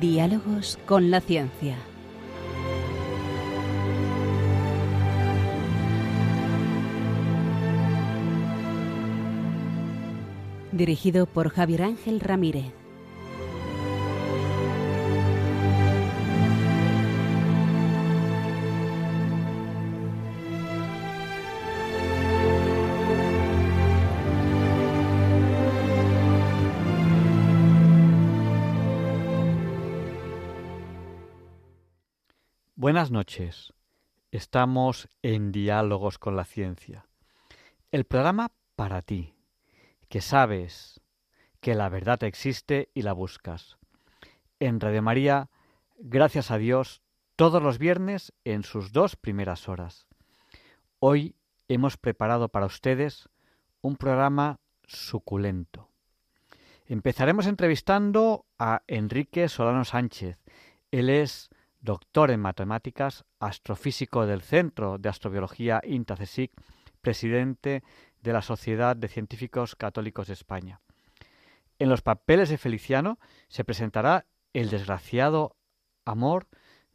Diálogos con la ciencia. Dirigido por Javier Ángel Ramírez. Buenas noches. Estamos en Diálogos con la Ciencia. El programa para ti, que sabes que la verdad existe y la buscas. En Radio María, gracias a Dios, todos los viernes en sus dos primeras horas. Hoy hemos preparado para ustedes un programa suculento. Empezaremos entrevistando a Enrique Solano Sánchez. Él es doctor en matemáticas, astrofísico del Centro de Astrobiología INTACESIC, presidente de la Sociedad de Científicos Católicos de España. En los papeles de Feliciano se presentará el desgraciado amor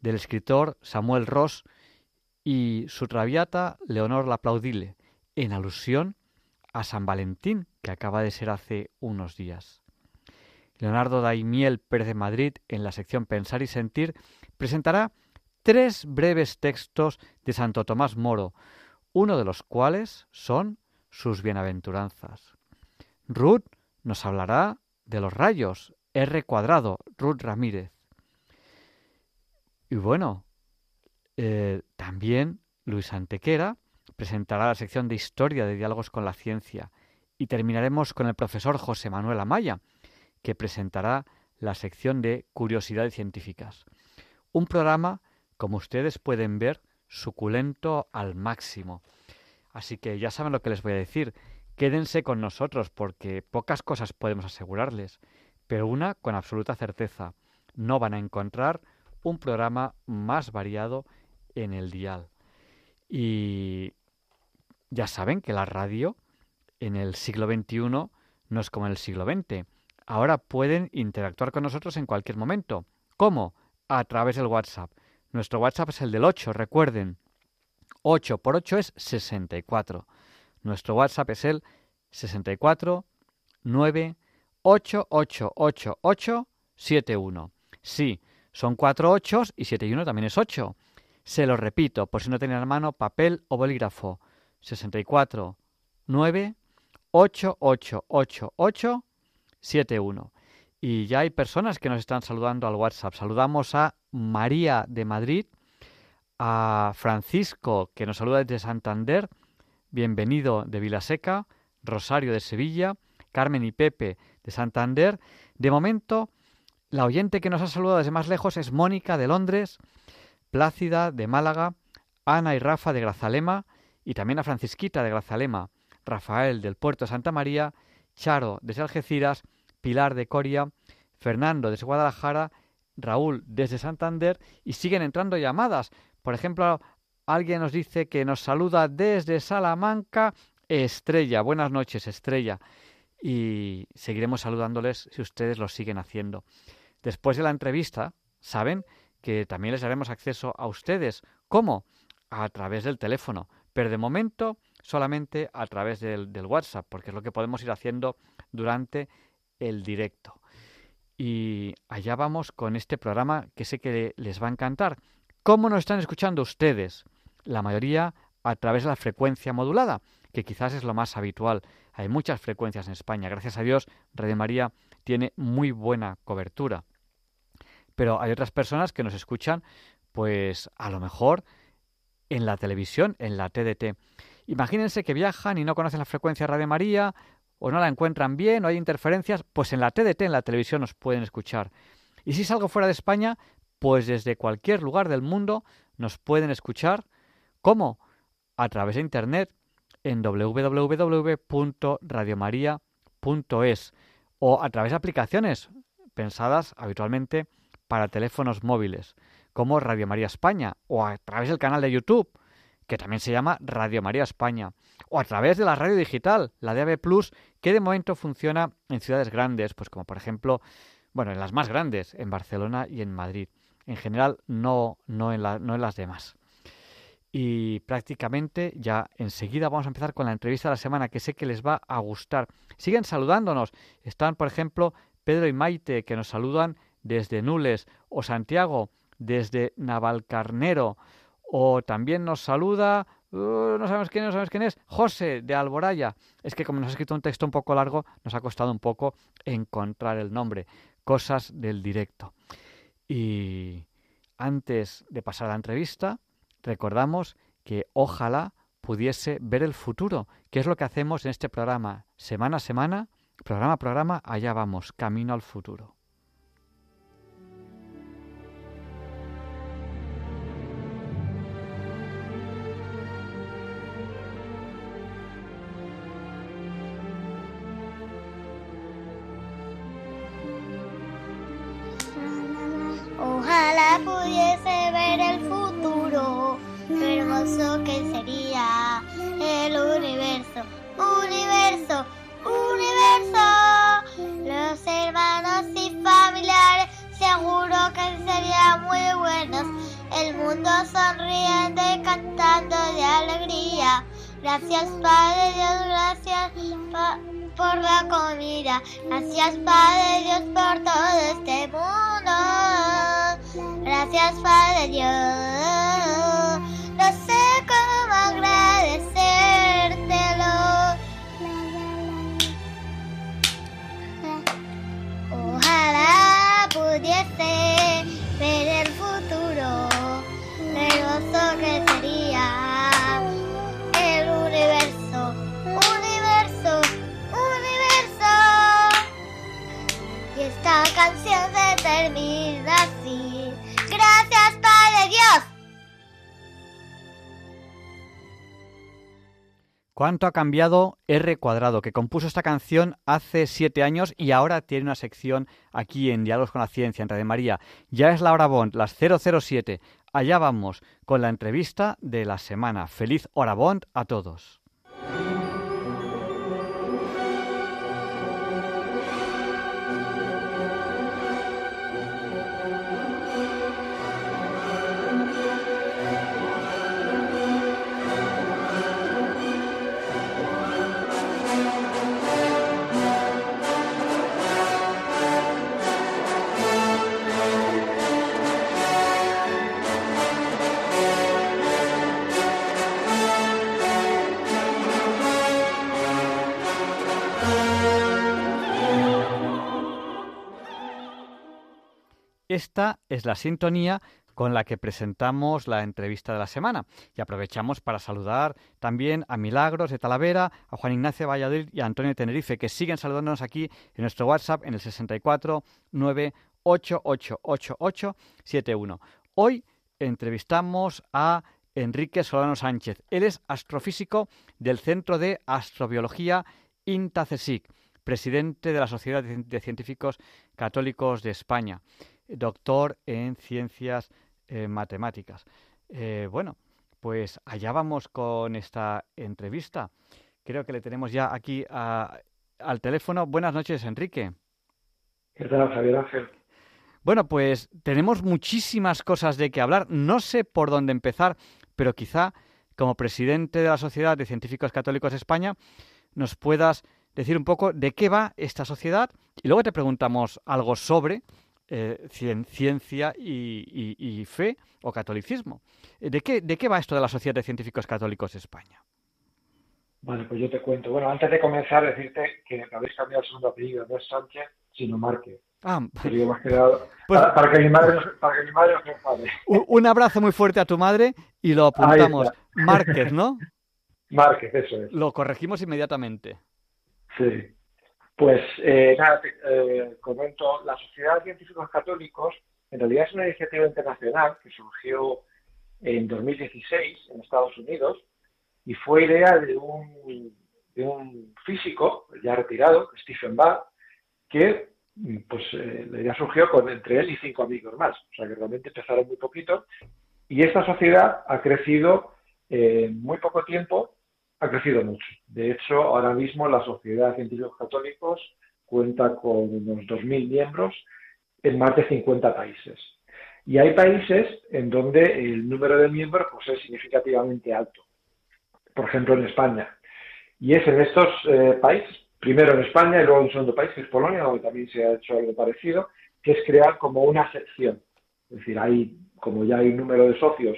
del escritor Samuel Ross y su traviata Leonor la Plaudile, en alusión a San Valentín, que acaba de ser hace unos días. Leonardo Daimiel Pérez de Madrid, en la sección Pensar y Sentir, presentará tres breves textos de Santo Tomás Moro, uno de los cuales son sus bienaventuranzas. Ruth nos hablará de los rayos, R cuadrado, Ruth Ramírez. Y bueno, eh, también Luis Antequera presentará la sección de Historia de Diálogos con la Ciencia y terminaremos con el profesor José Manuel Amaya, que presentará la sección de Curiosidades Científicas. Un programa, como ustedes pueden ver, suculento al máximo. Así que ya saben lo que les voy a decir. Quédense con nosotros porque pocas cosas podemos asegurarles, pero una con absoluta certeza. No van a encontrar un programa más variado en el dial. Y ya saben que la radio en el siglo XXI no es como en el siglo XX. Ahora pueden interactuar con nosotros en cualquier momento. ¿Cómo? a través del WhatsApp. Nuestro WhatsApp es el del 8, recuerden. 8 por 8 es 64. Nuestro WhatsApp es el 64 9 8 8 8 8 7 1. Sí, son 4 8 y 7 y 1 también es 8. Se lo repito, por si no tienen a mano papel o bolígrafo. 64 9 8 8 8 8 7 1. Y ya hay personas que nos están saludando al WhatsApp. Saludamos a María de Madrid, a Francisco, que nos saluda desde Santander, bienvenido de Vilaseca, Rosario de Sevilla, Carmen y Pepe de Santander. De momento, la oyente que nos ha saludado desde más lejos es Mónica de Londres, Plácida de Málaga, Ana y Rafa de Grazalema y también a Francisquita de Grazalema, Rafael del Puerto de Santa María, Charo desde Algeciras Pilar de Coria, Fernando desde Guadalajara, Raúl desde Santander y siguen entrando llamadas. Por ejemplo, alguien nos dice que nos saluda desde Salamanca Estrella. Buenas noches, Estrella. Y seguiremos saludándoles si ustedes lo siguen haciendo. Después de la entrevista, saben que también les daremos acceso a ustedes. ¿Cómo? A través del teléfono. Pero de momento solamente a través del, WhatsApp, porque es lo que podemos ir haciendo durante el directo. Y allá vamos con este programa que sé que les va a encantar. ¿Cómo nos están escuchando ustedes? La mayoría a través de la frecuencia modulada, que quizás es lo más habitual. Hay muchas frecuencias en España. Gracias a Dios, Radio María tiene muy buena cobertura. Pero hay otras personas que nos escuchan, pues a lo mejor en la televisión, en la TDT. Imagínense que viajan y no conocen la frecuencia Radio María o no la encuentran bien o hay interferencias, pues en la TDT, en la televisión, nos pueden escuchar. Y si es algo fuera de España, pues desde cualquier lugar del mundo nos pueden escuchar. ¿Cómo? A través de Internet en www.radiomaria.es o a través de aplicaciones pensadas habitualmente para teléfonos móviles, como Radio María España, o a través del canal de YouTube, que también se llama Radio María España, o a través de la radio digital, la DAB Plus, que de momento funciona en ciudades grandes, pues como por ejemplo, bueno, en las más grandes, en Barcelona y en Madrid. En general, no, no, en, no en las demás. Y prácticamente ya enseguida vamos a empezar con la entrevista de la semana que sé que les va a gustar. Siguen saludándonos. Están, por ejemplo, Pedro y Maite que nos saludan desde Nules o Santiago desde Navalcarnero o también nos saluda uh, no sabemos quién, no sabemos quién es, José de Alboraya. Es que como nos ha escrito un texto un poco largo, nos ha costado un poco encontrar el nombre. Cosas del directo. Y antes de pasar a la entrevista, recordamos que ojalá pudiese ver el futuro, que es lo que hacemos en este programa, semana a semana, programa a programa, allá vamos, camino al futuro. Hermoso que sería el universo, universo, universo. Los hermanos y familiares seguro que serían muy buenos. El mundo sonriente cantando de alegría. Gracias Padre Dios, gracias por la comida. Gracias Padre Dios por todo este mundo. Gracias, Padre Dios. ¿Cuánto ha cambiado R Cuadrado, que compuso esta canción hace siete años y ahora tiene una sección aquí en Diálogos con la Ciencia, en Radio María? Ya es la hora Bond, las 007. Allá vamos con la entrevista de la semana. Feliz hora Bond a todos. Esta es la sintonía con la que presentamos la entrevista de la semana. Y aprovechamos para saludar también a Milagros de Talavera, a Juan Ignacio Valladolid y a Antonio Tenerife, que siguen saludándonos aquí en nuestro WhatsApp en el 64 Hoy entrevistamos a Enrique Solano Sánchez. Él es astrofísico del Centro de Astrobiología INTACESIC, presidente de la Sociedad de Científicos Católicos de España doctor en ciencias eh, matemáticas. Eh, bueno, pues allá vamos con esta entrevista. Creo que le tenemos ya aquí al teléfono. Buenas noches, Enrique. ¿Qué tal, Javier Ángel? Bueno, pues tenemos muchísimas cosas de que hablar. No sé por dónde empezar, pero quizá como presidente de la Sociedad de Científicos Católicos de España nos puedas decir un poco de qué va esta sociedad y luego te preguntamos algo sobre eh, ciencia y, fe o catolicismo. Eh, ¿De qué, ¿De qué va esto de la Sociedad de Científicos Católicos de España? Bueno, pues yo te cuento. Bueno, antes de comenzar, decirte que habéis cambiado el segundo apellido, no es Sánchez, sino Márquez. Ah, pues, para, que mi madre, para que mi madre no enfade. Un abrazo muy fuerte a tu madre y lo apuntamos. Márquez, ¿no? Márquez, eso es. Lo corregimos inmediatamente. Sí. Pues eh, nada, eh, comento, la Sociedad de Científicos Católicos en realidad es una iniciativa internacional que surgió en 2016 en Estados Unidos y fue idea de un, de un físico ya retirado, Stephen Ball, que pues eh, la idea surgió con entre él y cinco amigos más, o sea que realmente empezaron muy poquito y esta sociedad ha crecido en muy poco tiempo, ha crecido mucho. De hecho, ahora mismo la Sociedad de Científicos Católicos cuenta con unos 2.000 miembros en más de 50 países. Y hay países en donde el número de miembros pues, es significativamente alto. Por ejemplo, en España. Y es en estos eh, países, primero en España y luego en un segundo país, que es Polonia, donde también se ha hecho algo parecido, que es crear como una sección. Es decir, hay, como ya hay un número de socios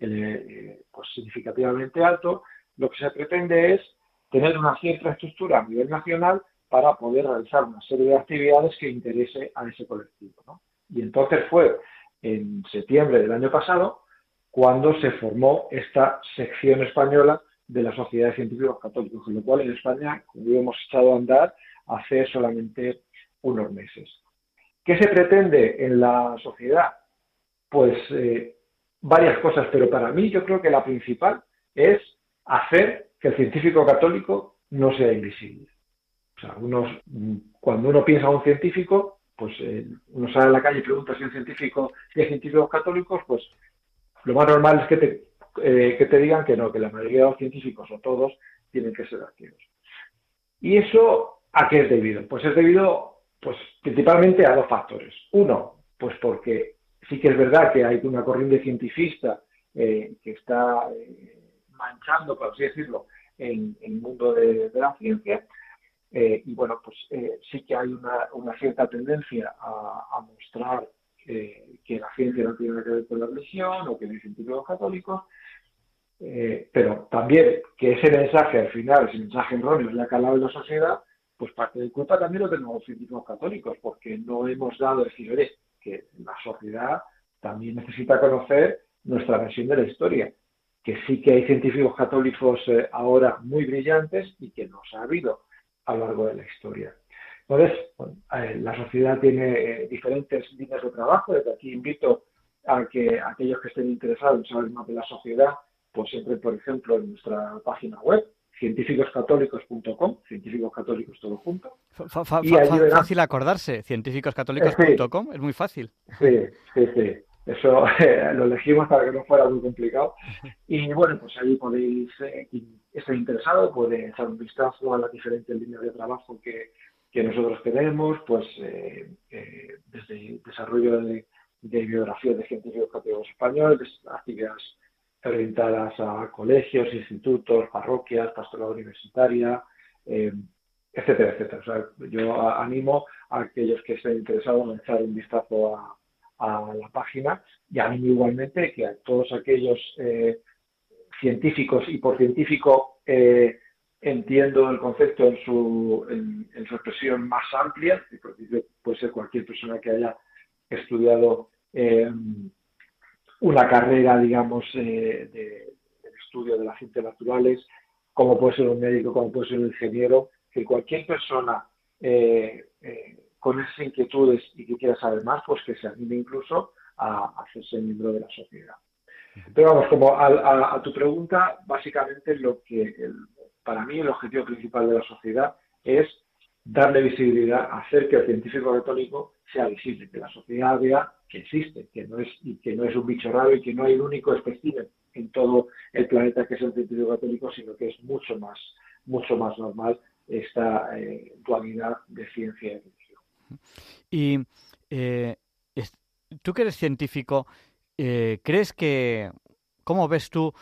eh, pues significativamente alto, lo que se pretende es tener una cierta estructura a nivel nacional para poder realizar una serie de actividades que interese a ese colectivo. Y entonces fue en septiembre del año pasado cuando se formó esta sección española de la Sociedad de Científicos Católicos, con lo cual en España, hemos echado a andar hace solamente unos meses. ¿Qué se pretende en la sociedad? Pues eh, varias cosas, pero para mí yo creo que la principal es hacer que el científico católico no sea invisible. O sea, cuando uno piensa en un científico, pues eh, uno sale a la calle y pregunta si un científico tiene científicos católicos, pues lo más normal es que te, eh, que te digan que no, que la mayoría de los científicos o todos tienen que ser activos. ¿Y eso a qué es debido? Pues es debido pues principalmente a dos factores. Uno, pues porque sí que es verdad que hay una corriente cientifista eh, que está manchando, por así decirlo, en, el mundo de la ciencia, eh, y bueno, pues eh, sí que hay una, cierta tendencia a, mostrar que la ciencia no tiene nada que ver con la religión o que no hay científicos católicos, eh, pero también que ese mensaje al final, ese mensaje erróneo, le ha calado en la sociedad, pues parte de culpa también lo tenemos los científicos católicos, porque no hemos dado decir, oye, que la sociedad también necesita conocer nuestra versión de la historia, que sí que hay científicos católicos ahora muy brillantes y que nos ha habido a lo largo de la historia. Entonces, eh, la sociedad tiene eh, diferentes líneas de trabajo. Desde aquí invito a que aquellos que estén interesados en saber más de la sociedad, pues entren, por ejemplo, en nuestra página web, científicoscatólicos.com, científicos católicos todo junto. Fácil acordarse, científicoscatólicos.com, es muy fácil. Sí, sí, sí. Eso lo elegimos para que no fuera muy complicado. Y bueno, pues ahí podéis, eh, quien esté interesado, puede echar un vistazo a las diferentes líneas de trabajo que, nosotros tenemos, pues eh, eh, desde desarrollo de, biografías de científicos católicos españoles, actividades orientadas a colegios, institutos, parroquias, pastoral universitaria, etcétera, etcétera. yo animo a aquellos que estén interesados en echar un vistazo a, a la página y a mí igualmente que a todos aquellos eh, científicos y por científico eh, entiendo el concepto en su, en, su expresión más amplia, puede ser cualquier persona que haya estudiado eh, una carrera, digamos, de, estudio de las ciencias naturales, como puede ser un médico, como puede ser un ingeniero, que cualquier persona con esas inquietudes y que quiera saber más, pues que se anime incluso a hacerse miembro de la sociedad. Pero vamos, como a, tu pregunta, básicamente lo que para mí el objetivo principal de la sociedad es darle visibilidad, hacer que el científico católico sea visible, que la sociedad vea que existe, que no es y que no es un bicho raro y que no hay un único espécimen en todo el planeta que es el científico católico, sino que es mucho más mucho más normal esta eh, dualidad de ciencia y y eh, tú que eres científico, eh, ¿crees que, cómo ves tú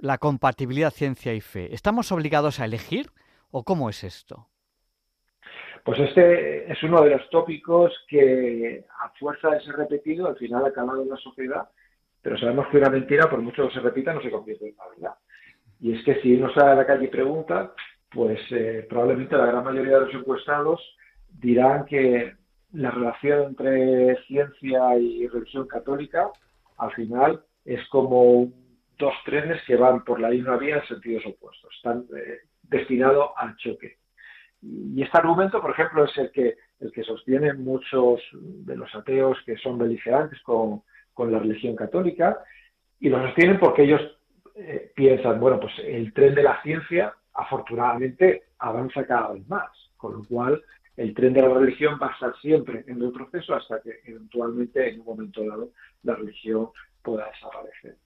la compatibilidad ciencia y fe? ¿Estamos obligados a elegir o cómo es esto? Pues este es uno de los tópicos que a fuerza de ser repetido al final ha calado en la sociedad, pero sabemos que una mentira, por mucho que se repita, no se convierte en una verdad. Y es que si uno sale a la calle y pregunta, pues eh, probablemente la gran mayoría de los encuestados dirán que la relación entre ciencia y religión católica al final es como dos trenes que van por la misma vía en sentidos opuestos, están eh, destinados al choque. Y este argumento, por ejemplo, es el que, el que sostienen muchos de los ateos que son beligerantes con, la religión católica, y lo sostienen porque ellos eh, piensan, bueno, pues el tren de la ciencia afortunadamente avanza cada vez más, con lo cual el tren de la religión va a estar siempre en el proceso hasta que eventualmente en un momento dado la religión pueda desaparecer.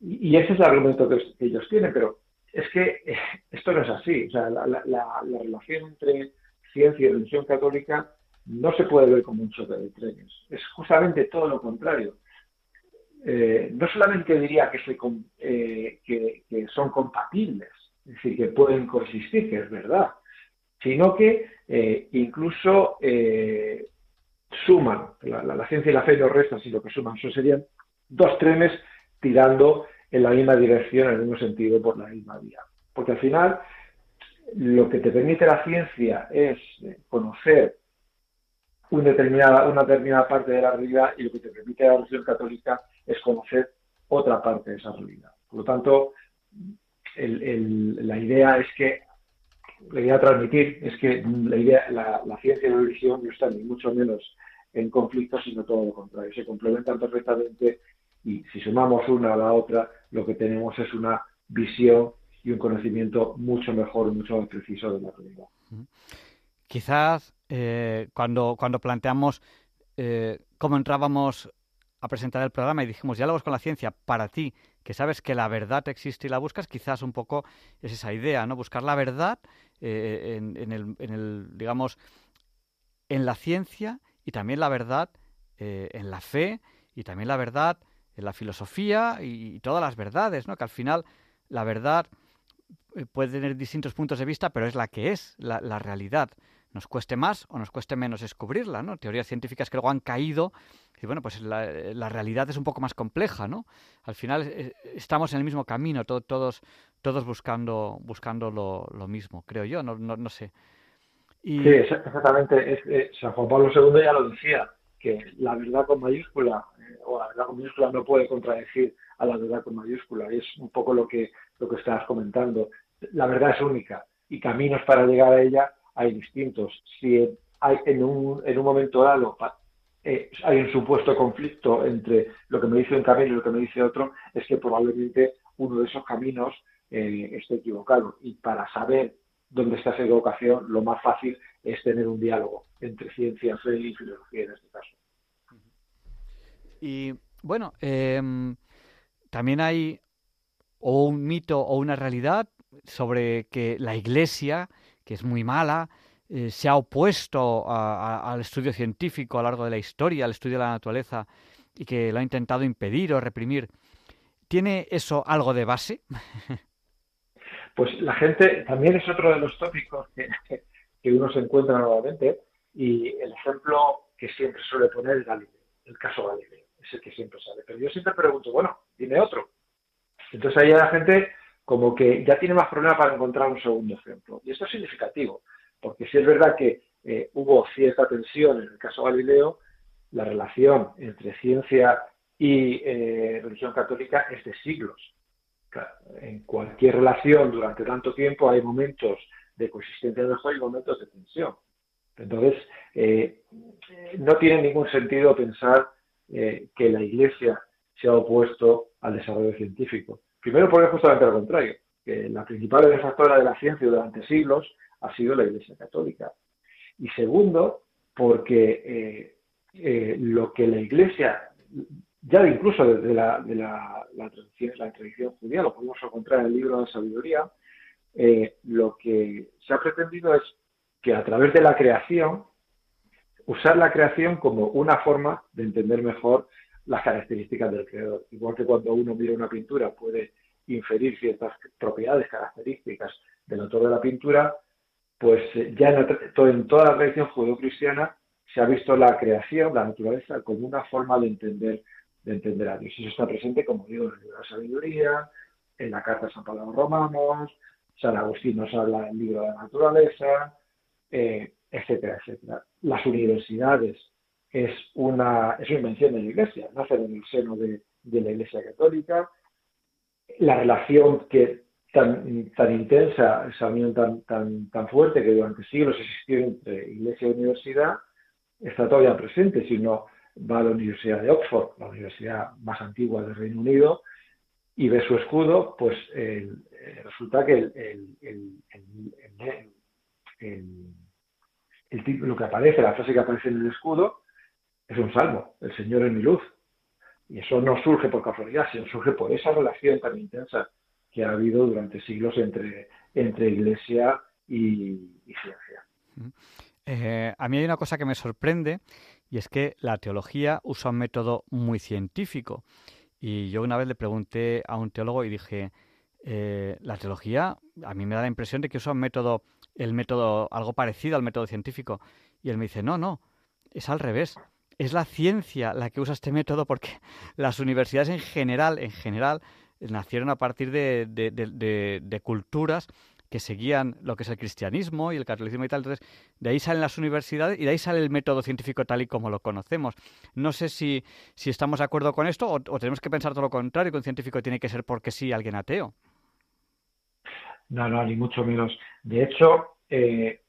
Y, ese es el argumento que, ellos tienen, pero es que eh, esto no es así. O sea, la, relación entre ciencia y religión católica no se puede ver como un choque de trenes. Es justamente todo lo contrario. Eh, no solamente diría que, se, eh, que, son compatibles, es decir, que pueden coexistir, que es verdad, sino que incluso suman, la, ciencia y la fe no restan, sino que suman. Eso serían dos trenes tirando en la misma dirección, en el mismo sentido, por la misma vía. Porque al final, lo que te permite la ciencia es eh, conocer una determinada parte de la realidad y lo que te permite la religión católica es conocer otra parte de esa realidad. Por lo tanto, la idea es que, la idea a transmitir es que la, idea, la, ciencia y la religión no están ni mucho menos en conflicto, sino todo lo contrario, se complementan perfectamente y si sumamos una a la otra, lo que tenemos es una visión y un conocimiento mucho mejor, mucho más preciso de la realidad. Quizás eh, cuando, cuando planteamos eh, cómo entrábamos a presentar el programa y dijimos diálogos con la ciencia para ti, que sabes que la verdad existe y la buscas, quizás un poco es esa idea, ¿no? Buscar la verdad eh, en, el, en, el, digamos, en la ciencia y también la verdad en la fe y también la verdad en la filosofía y, todas las verdades, ¿no? Que al final la verdad eh, puede tener distintos puntos de vista, pero es la que es, la, realidad. Nos cueste más o nos cueste menos descubrirla, ¿no? Teorías científicas que luego han caído y bueno, pues la, realidad es un poco más compleja, ¿no? Al final eh, estamos en el mismo camino, todos, todos buscando, buscando lo, mismo, creo yo, no, no, sé. Sí, exactamente. Eh, San Juan Pablo II ya lo decía, que la verdad con mayúscula o la verdad con minúscula no puede contradecir a la verdad con mayúscula. Y es un poco lo que, lo que estabas comentando. La verdad es única y caminos para llegar a ella hay distintos. Si hay en un, en un momento dado eh, hay un supuesto conflicto entre lo que me dice un camino y lo que me dice otro, es que probablemente uno de esos caminos eh, esté equivocado. Y para saber dónde está esa equivocación, lo más fácil es tener un diálogo entre ciencia, y filosofía en este caso. Y bueno, em, también hay o un mito o una realidad sobre que la Iglesia, que es muy mala, eh, se ha opuesto al estudio científico a lo largo de la historia, al estudio de la naturaleza, y que lo ha intentado impedir o reprimir. ¿Tiene eso algo de base? Pues la gente también es otro de los tópicos que, uno se encuentra nuevamente y el ejemplo que siempre suele poner es Galileo, el caso Galileo es el que siempre sale. Pero yo siempre pregunto, bueno, dime otro. Entonces ahí la gente como que ya tiene más problemas para encontrar un segundo ejemplo. Y esto es significativo, porque si es verdad que eh, hubo cierta tensión en el caso Galileo, la relación entre ciencia y eh, religión católica es de siglos. en cualquier relación durante tanto tiempo hay momentos de coexistencia mejor y momentos de tensión. Entonces, eh, no tiene ningún sentido pensar que la Iglesia se ha opuesto al desarrollo científico. Primero porque es justamente lo contrario, que la principal benefactora de la ciencia durante siglos ha sido la Iglesia Católica. Y segundo, porque eh, eh, lo que la Iglesia, ya incluso desde la, de la, tradición, la tradición judía, lo podemos encontrar en el libro de sabiduría, lo que se ha pretendido es que a través de la creación usar la creación como una forma de entender mejor las características del creador. Igual que cuando uno mira una pintura puede inferir ciertas propiedades, características del autor de la pintura, pues eh, ya en, toda la tradición judeocristiana se ha visto la creación, la naturaleza, como una forma de entender, de entender a Dios. Eso está presente, como digo, en el libro de la sabiduría, en la carta de San Pablo los Romanos, San Agustín nos habla en el libro de la naturaleza, eh, etcétera, etcétera. Las universidades es una, es una invención de la Iglesia, nace en el seno de, la Iglesia Católica. La relación que tan, tan intensa, esa unión tan, tan, tan fuerte que durante siglos existió entre Iglesia y universidad, está todavía presente. Si uno va a la Universidad de Oxford, la universidad más antigua del Reino Unido, y ve su escudo, pues resulta que lo que aparece, la frase que aparece en el escudo, es un salmo, el Señor es mi luz. Y eso no surge por casualidad, sino surge por esa relación tan intensa que ha habido durante siglos entre, entre Iglesia y, ciencia. Eh, a mí hay una cosa que me sorprende y es que la teología usa un método muy científico. Y yo una vez le pregunté a un teólogo y dije, eh, la teología a mí me da la impresión de que usa un método, el método, algo parecido al método científico. Y él me dice, no, no, es al revés. Es la ciencia la que usa este método porque las universidades en general, en general, nacieron a partir de, de culturas que seguían lo que es el cristianismo y el catolicismo y tal. Entonces, de ahí salen las universidades y de ahí sale el método científico tal y como lo conocemos. No sé si, si estamos de acuerdo con esto o, tenemos que pensar todo lo contrario, que un científico tiene que ser porque sí alguien ateo. No, no, ni mucho menos. De hecho, eh,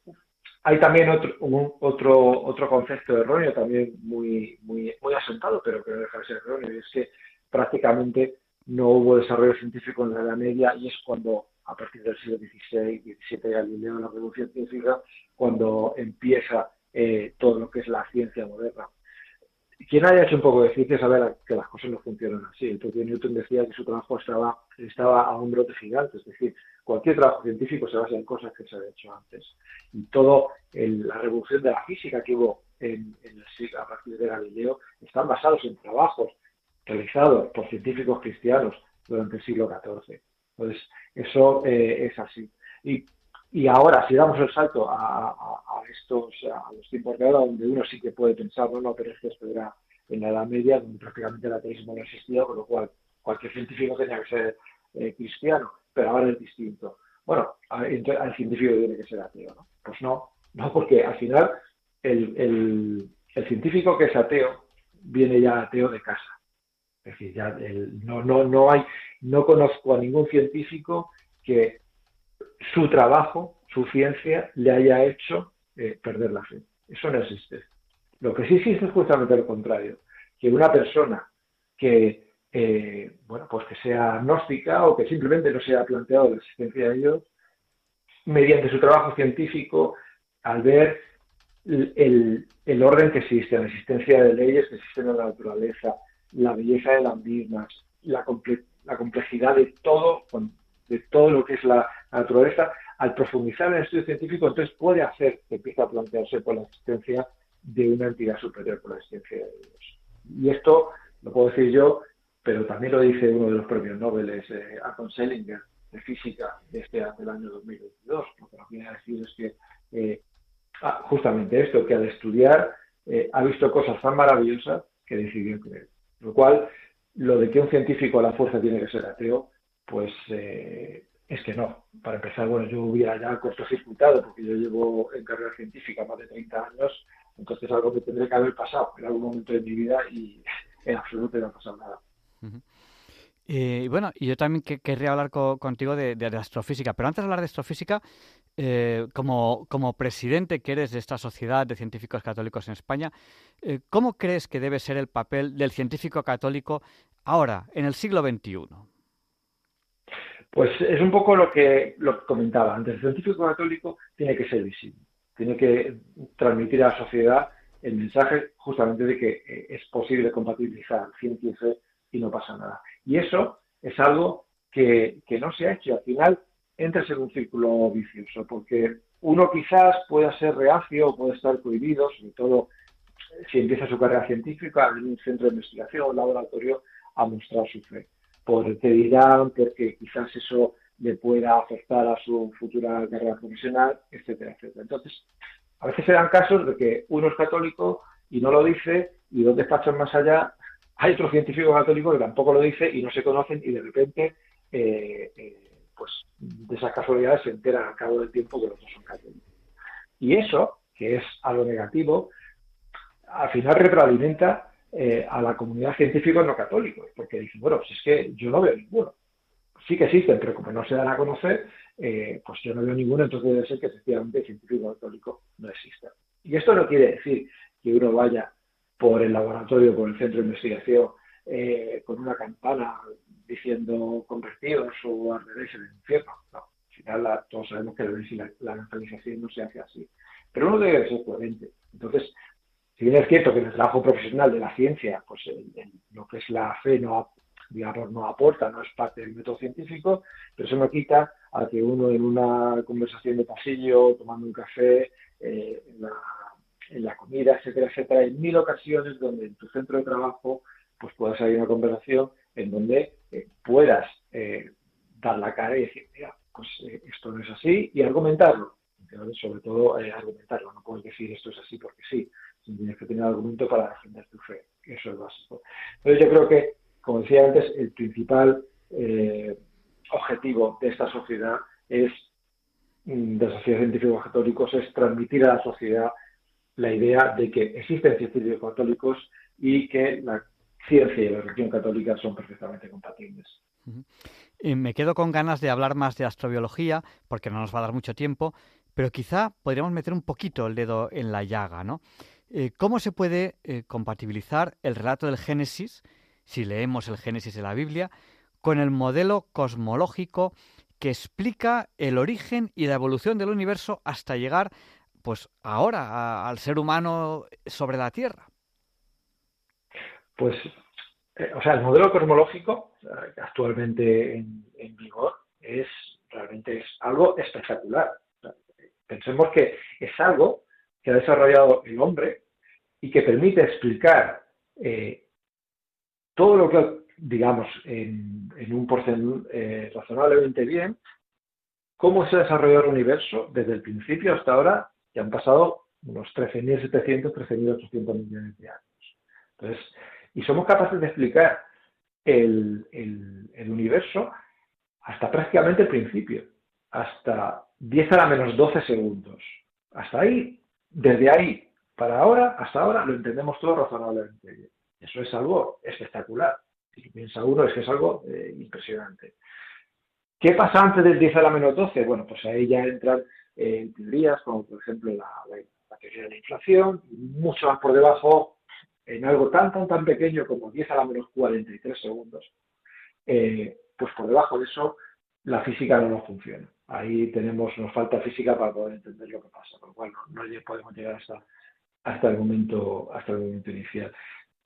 hay también otro, otro, otro concepto erróneo, también muy, muy, muy asentado, pero que no deja de ser erróneo, y es que prácticamente no hubo desarrollo científico en la Edad Media y es cuando a partir del siglo XVI, XVII Galileo, la revolución científica, cuando empieza eh, todo lo que es la ciencia moderna. Quien haya hecho un poco de ciencia sabe que las cosas no funcionan así. El propio Newton decía que su trabajo estaba, estaba a un brote gigante, es decir, cualquier trabajo científico se basa en cosas que se han hecho antes. Y toda la revolución de la física que hubo en, el siglo, a partir de Galileo están basados en trabajos realizados por científicos cristianos durante el siglo XIV. Entonces, eso eh, es así. Y, y, ahora, si damos el salto a, a, estos, a los tiempos de ahora, donde uno sí que puede pensar, no, no, pero es que esto era en la Edad Media, donde prácticamente el ateísmo no existía, con lo cual cualquier científico tenía que ser eh, cristiano, pero ahora es distinto. Bueno, al científico tiene que ser ateo, ¿no? Pues no, no, porque al final el, el científico que es ateo viene ya ateo de casa. Es decir, ya no, no, no hay, no conozco a ningún científico que su trabajo, su ciencia, le haya hecho eh, perder la fe. Eso no existe. Lo que sí existe es justamente lo contrario, que una persona que, eh, bueno, pues que sea agnóstica o que simplemente no se haya planteado la existencia de Dios, mediante su trabajo científico, al ver el, el orden que existe, la existencia de leyes que existen en la naturaleza, la belleza de las mismas, la, la complejidad de todo, de todo lo que es la, naturaleza, al profundizar en el estudio científico, entonces puede hacer que empiece a plantearse por la existencia de una entidad superior, por la existencia de Dios. Y esto lo puedo decir yo, pero también lo dice uno de los premios Nobel, eh, Anton de física de este, del año 2022. Lo que nos viene a decir es que eh, ah, justamente esto, que al estudiar eh, ha visto cosas tan maravillosas que decidió creer. Lo cual, lo de que un científico a la fuerza tiene que ser ateo, pues eh, es que no. Para empezar, bueno, yo hubiera ya cortocircuitado, porque yo llevo en carrera científica más de 30 años, entonces algo que tendré que haber pasado en algún momento de mi vida y en absoluto no ha pasado nada. Eh, y bueno, y yo también que, querría hablar contigo de, astrofísica, pero antes de hablar de astrofísica, eh, como, como, presidente que eres de esta sociedad de científicos católicos en España, eh, ¿cómo crees que debe ser el papel del científico católico ahora, en el siglo XXI? Pues es un poco lo que, lo comentaba antes. El científico católico tiene que ser visible, tiene que transmitir a la sociedad el mensaje justamente de que es posible compatibilizar ciencia y y no pasa nada. Y eso es algo que, no se ha hecho. Al final entras en un círculo vicioso, porque uno quizás pueda ser reacio puede estar prohibido, sobre todo si empieza su carrera científica en un centro de investigación o laboratorio, a mostrar su fe. Porque dirán, porque quizás eso le pueda afectar a su futura carrera profesional, etcétera, etcétera. Entonces, a veces se dan casos de que uno es católico y no lo dice, y dos despachos más allá hay otro científico católico que tampoco lo dice y no se conocen y de repente, eh, eh, pues de esas casualidades se enteran al cabo del tiempo que los dos son católicos. Y eso, que es algo negativo, al final retroalimenta eh, a la comunidad científica no católica, porque dicen, bueno, pues es que yo no veo ninguno. Sí que existen, pero como no se dan a conocer, pues yo no veo ninguno, entonces debe ser que efectivamente el científico católico no exista. Y esto no quiere decir que uno vaya por el laboratorio, por el centro de investigación, eh, con una campana diciendo convertidos o arderéis en el infierno. No. final todos sabemos que la, la evangelización no se hace así. Pero uno debe ser coherente. Entonces, si bien es cierto que en el trabajo profesional de la ciencia, pues lo que es la fe no, digamos, no aporta, no es parte del método científico, pero eso no quita a que uno en una conversación de pasillo, tomando un café, eh, en, la, comida, etcétera, etcétera, hay mil ocasiones donde en tu centro de trabajo pues pueda salir una conversación en donde eh, puedas eh, dar la cara y decir, mira, pues esto no es así, y argumentarlo. Sobre todo argumentarlo, no puedes decir esto es así porque sí, tienes que tener argumento para defender tu fe, eso es básico. Pero yo creo que, como decía antes, el principal objetivo de esta sociedad es, mm, de la sociedad científicos católicos, es transmitir a la sociedad la idea de que existen científicos católicos y que la ciencia y la religión católica son perfectamente compatibles. Y me quedo con ganas de hablar más de astrobiología, porque no nos va a dar mucho tiempo, pero quizá podríamos meter un poquito el dedo en la llaga, ¿no? Eh, ¿Cómo se puede eh, compatibilizar el relato del Génesis, si leemos el Génesis de la Biblia, con el modelo cosmológico que explica el origen y la evolución del universo hasta llegar, pues ahora, al ser humano sobre la Tierra. Pues, eh, o sea, el modelo cosmológico eh, actualmente en, vigor es realmente es algo espectacular. Pensemos que es algo que ha desarrollado el hombre y que permite explicar eh, todo lo que digamos, en, un porcentaje razonablemente bien, cómo se ha desarrollado el universo desde el principio hasta ahora, que han pasado unos 13.700, 13.800 millones de años. Entonces, y somos capaces de explicar el, el, universo hasta prácticamente el principio, hasta 10 a la menos 12 segundos. Hasta ahí, desde ahí para ahora, hasta ahora, lo entendemos todo razonablemente. Eso es algo espectacular si piensa uno, es que es algo eh, impresionante. ¿Qué pasa antes del 10 a la menos 12? Bueno, pues ahí ya entran eh, teorías como por ejemplo la, teoría de la inflación, mucho más por debajo, en algo tan, tan, tan pequeño como 10 a la menos 43 segundos. Eh, pues por debajo de eso la física no nos funciona. Ahí tenemos, nos falta física para poder entender lo que pasa, por lo cual no, no podemos llegar hasta, hasta, el momento, hasta el momento inicial.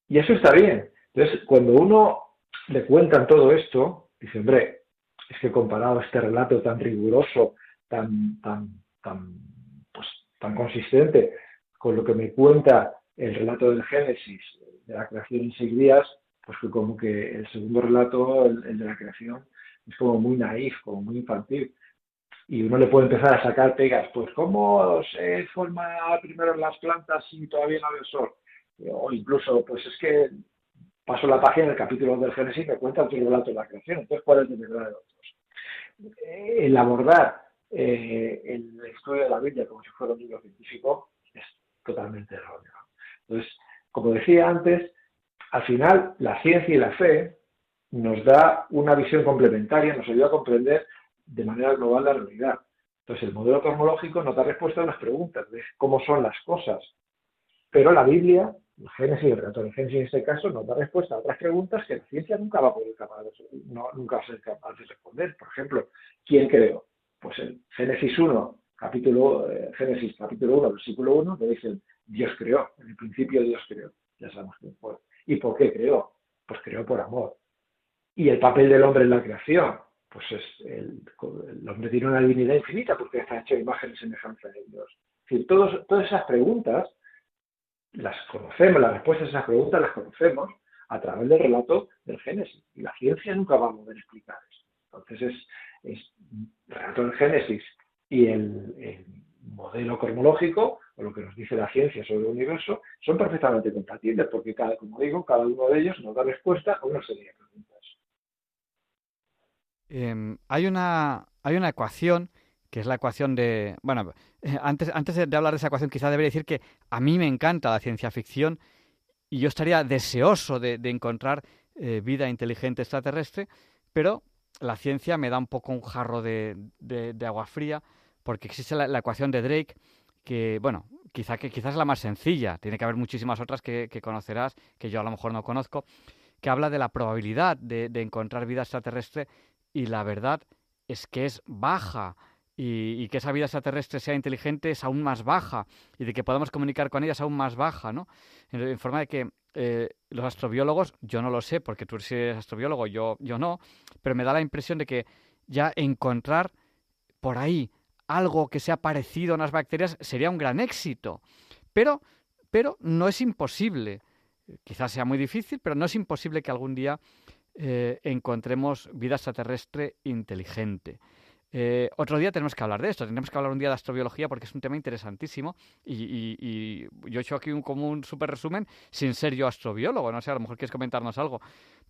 Y eso está bien, entonces, cuando uno le cuentan todo esto, dice, hombre, es que comparado a este relato tan riguroso, tan, tan, tan, pues, tan consistente con lo que me cuenta el relato del Génesis, de la creación en seis días, pues fue como que el segundo relato, el, de la creación, es como muy naif, como muy infantil. Y uno le puede empezar a sacar pegas, pues cómo se forman primero las plantas si todavía no hay sol. O incluso, pues es que paso la página del capítulo del Génesis y me cuenta otro relato de la creación. Entonces, ¿cuál es el verdad de otros? Eh, el abordar eh, el estudio de la Biblia como si fuera un libro científico es totalmente erróneo. Entonces, como decía antes, al final la ciencia y la fe nos da una visión complementaria, nos ayuda a comprender de manera global la realidad. Entonces, el modelo cosmológico nos da respuesta a las preguntas de cómo son las cosas, pero la Biblia el Génesis, el relato del Génesis en este caso, nos da respuesta a otras preguntas que la ciencia nunca va a poder capaz de, no, nunca va a ser capaz de responder. Por ejemplo, ¿quién creó? Pues el Génesis 1, capítulo, eh, Génesis capítulo 1, versículo 1, le dicen, Dios creó, en el principio Dios creó. Ya sabemos quién fue. ¿Y por qué creó? Pues creó por amor. ¿Y el papel del hombre en la creación? Pues es el, hombre tiene una divinidad infinita porque está hecho imagen y semejanza de Dios. Es decir, todas esas preguntas las conocemos, las respuestas a esas preguntas las conocemos a través del relato del Génesis. Y la ciencia nunca va a poder explicar eso. Entonces, es, el relato del Génesis y el, modelo cosmológico, o lo que nos dice la ciencia sobre el universo, son perfectamente compatibles, porque, cada, como digo, cada uno de ellos nos da respuesta a una serie de preguntas. Em, hay, una, hay una ecuación que es la ecuación de... Bueno, antes, antes de hablar de esa ecuación, quizás debería decir que a mí me encanta la ciencia ficción y yo estaría deseoso de, encontrar eh, vida inteligente extraterrestre, pero la ciencia me da un poco un jarro de, agua fría porque existe la, ecuación de Drake que, bueno, quizá, que quizás es la más sencilla, tiene que haber muchísimas otras que, que conocerás, que yo a lo mejor no conozco, que habla de la probabilidad de encontrar vida extraterrestre y la verdad es que es baja y, que esa vida extraterrestre sea inteligente es aún más baja y de que podamos comunicar con ella es aún más baja, ¿no? En, forma de que eh, los astrobiólogos, yo no lo sé porque tú eres astrobiólogo, yo, yo no, pero me da la impresión de que ya encontrar por ahí algo que sea parecido a unas bacterias sería un gran éxito. Pero, pero no es imposible. Quizás sea muy difícil, pero no es imposible que algún día eh, encontremos vida extraterrestre inteligente. Eh, otro día tenemos que hablar de esto, tenemos que hablar un día de astrobiología porque es un tema interesantísimo y, yo he hecho aquí un, como un súper resumen sin ser yo astrobiólogo, no sé, a lo mejor quieres comentarnos algo.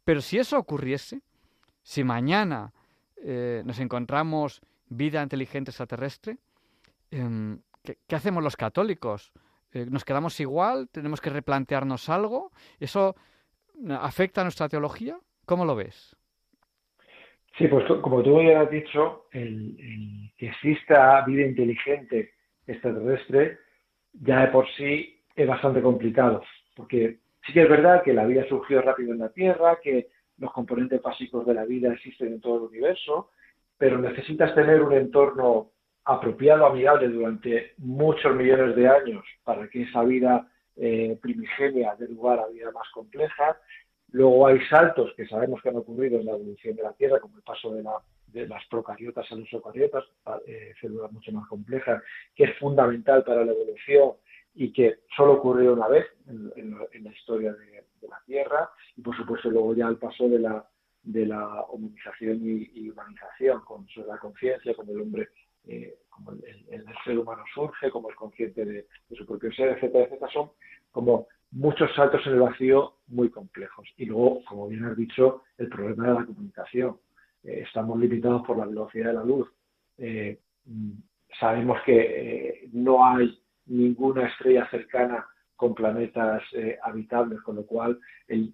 Pero si eso ocurriese, si mañana eh, nos encontramos vida inteligente extraterrestre, em, ¿qué, hacemos los católicos? Eh, ¿Nos quedamos igual? ¿Tenemos que replantearnos algo? ¿Eso afecta a nuestra teología? ¿Cómo lo ves? Sí, pues como tú ya has dicho, el, que exista vida inteligente extraterrestre ya de por sí es bastante complicado, porque sí que es verdad que la vida surgió rápido en la Tierra, que los componentes básicos de la vida existen en todo el universo, pero necesitas tener un entorno apropiado, amigable durante muchos millones de años para que esa vida eh, primigenia dé lugar a vida más compleja. Luego hay saltos que sabemos que han ocurrido en la evolución de la Tierra, como el paso de, las procariotas a los eucariotas, eh, células mucho más complejas, que es fundamental para la evolución y que solo ocurrió una vez en, la historia de, la Tierra. Y por supuesto luego ya el paso de la, de la hominización y, humanización, con la conciencia, como el hombre, eh, como el, ser humano surge, como es consciente de, su propio ser, etcétera, etcétera, son como muchos saltos en el vacío muy complejos. Y luego, como bien has dicho, el problema de la comunicación. Eh, estamos limitados por la velocidad de la luz. Eh, sabemos que no hay ninguna estrella cercana con planetas habitables, con lo cual el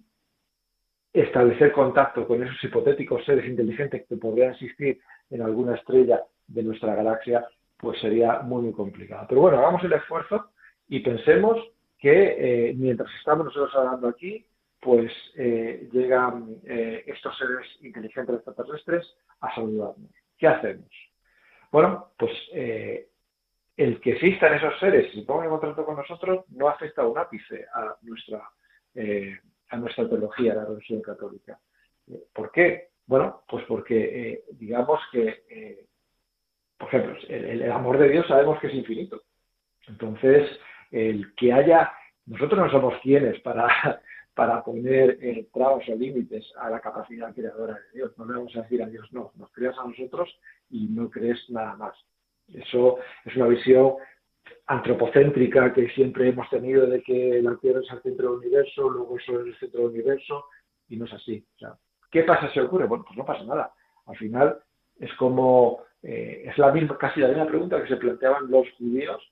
establecer contacto con esos hipotéticos seres inteligentes que podrían existir en alguna estrella de nuestra galaxia, pues sería muy, muy complicado. Pero bueno, hagamos el esfuerzo y pensemos que eh, mientras estamos nosotros hablando aquí, pues eh, llegan eh, estos seres inteligentes extraterrestres a saludarnos. ¿Qué hacemos? Bueno, pues el que existan esos seres y se pongan en contacto con nosotros no afecta un ápice a nuestra, a nuestra teología, a la religión católica. ¿Por qué? Bueno, pues porque digamos que, por ejemplo, el amor de Dios sabemos que es infinito. Entonces, el que haya, nosotros no somos quienes para, para poner eh, trabas o límites a la capacidad creadora de Dios. No le vamos a decir a Dios, no, nos creas a nosotros y no crees nada más. Eso es una visión antropocéntrica que siempre hemos tenido de que la Tierra es el centro del universo, luego eso es el centro del universo, y no es así. ¿Qué pasa si ocurre? Bueno, pues no pasa nada. Al final es como, eh, es la misma, casi la misma pregunta que se planteaban los judíos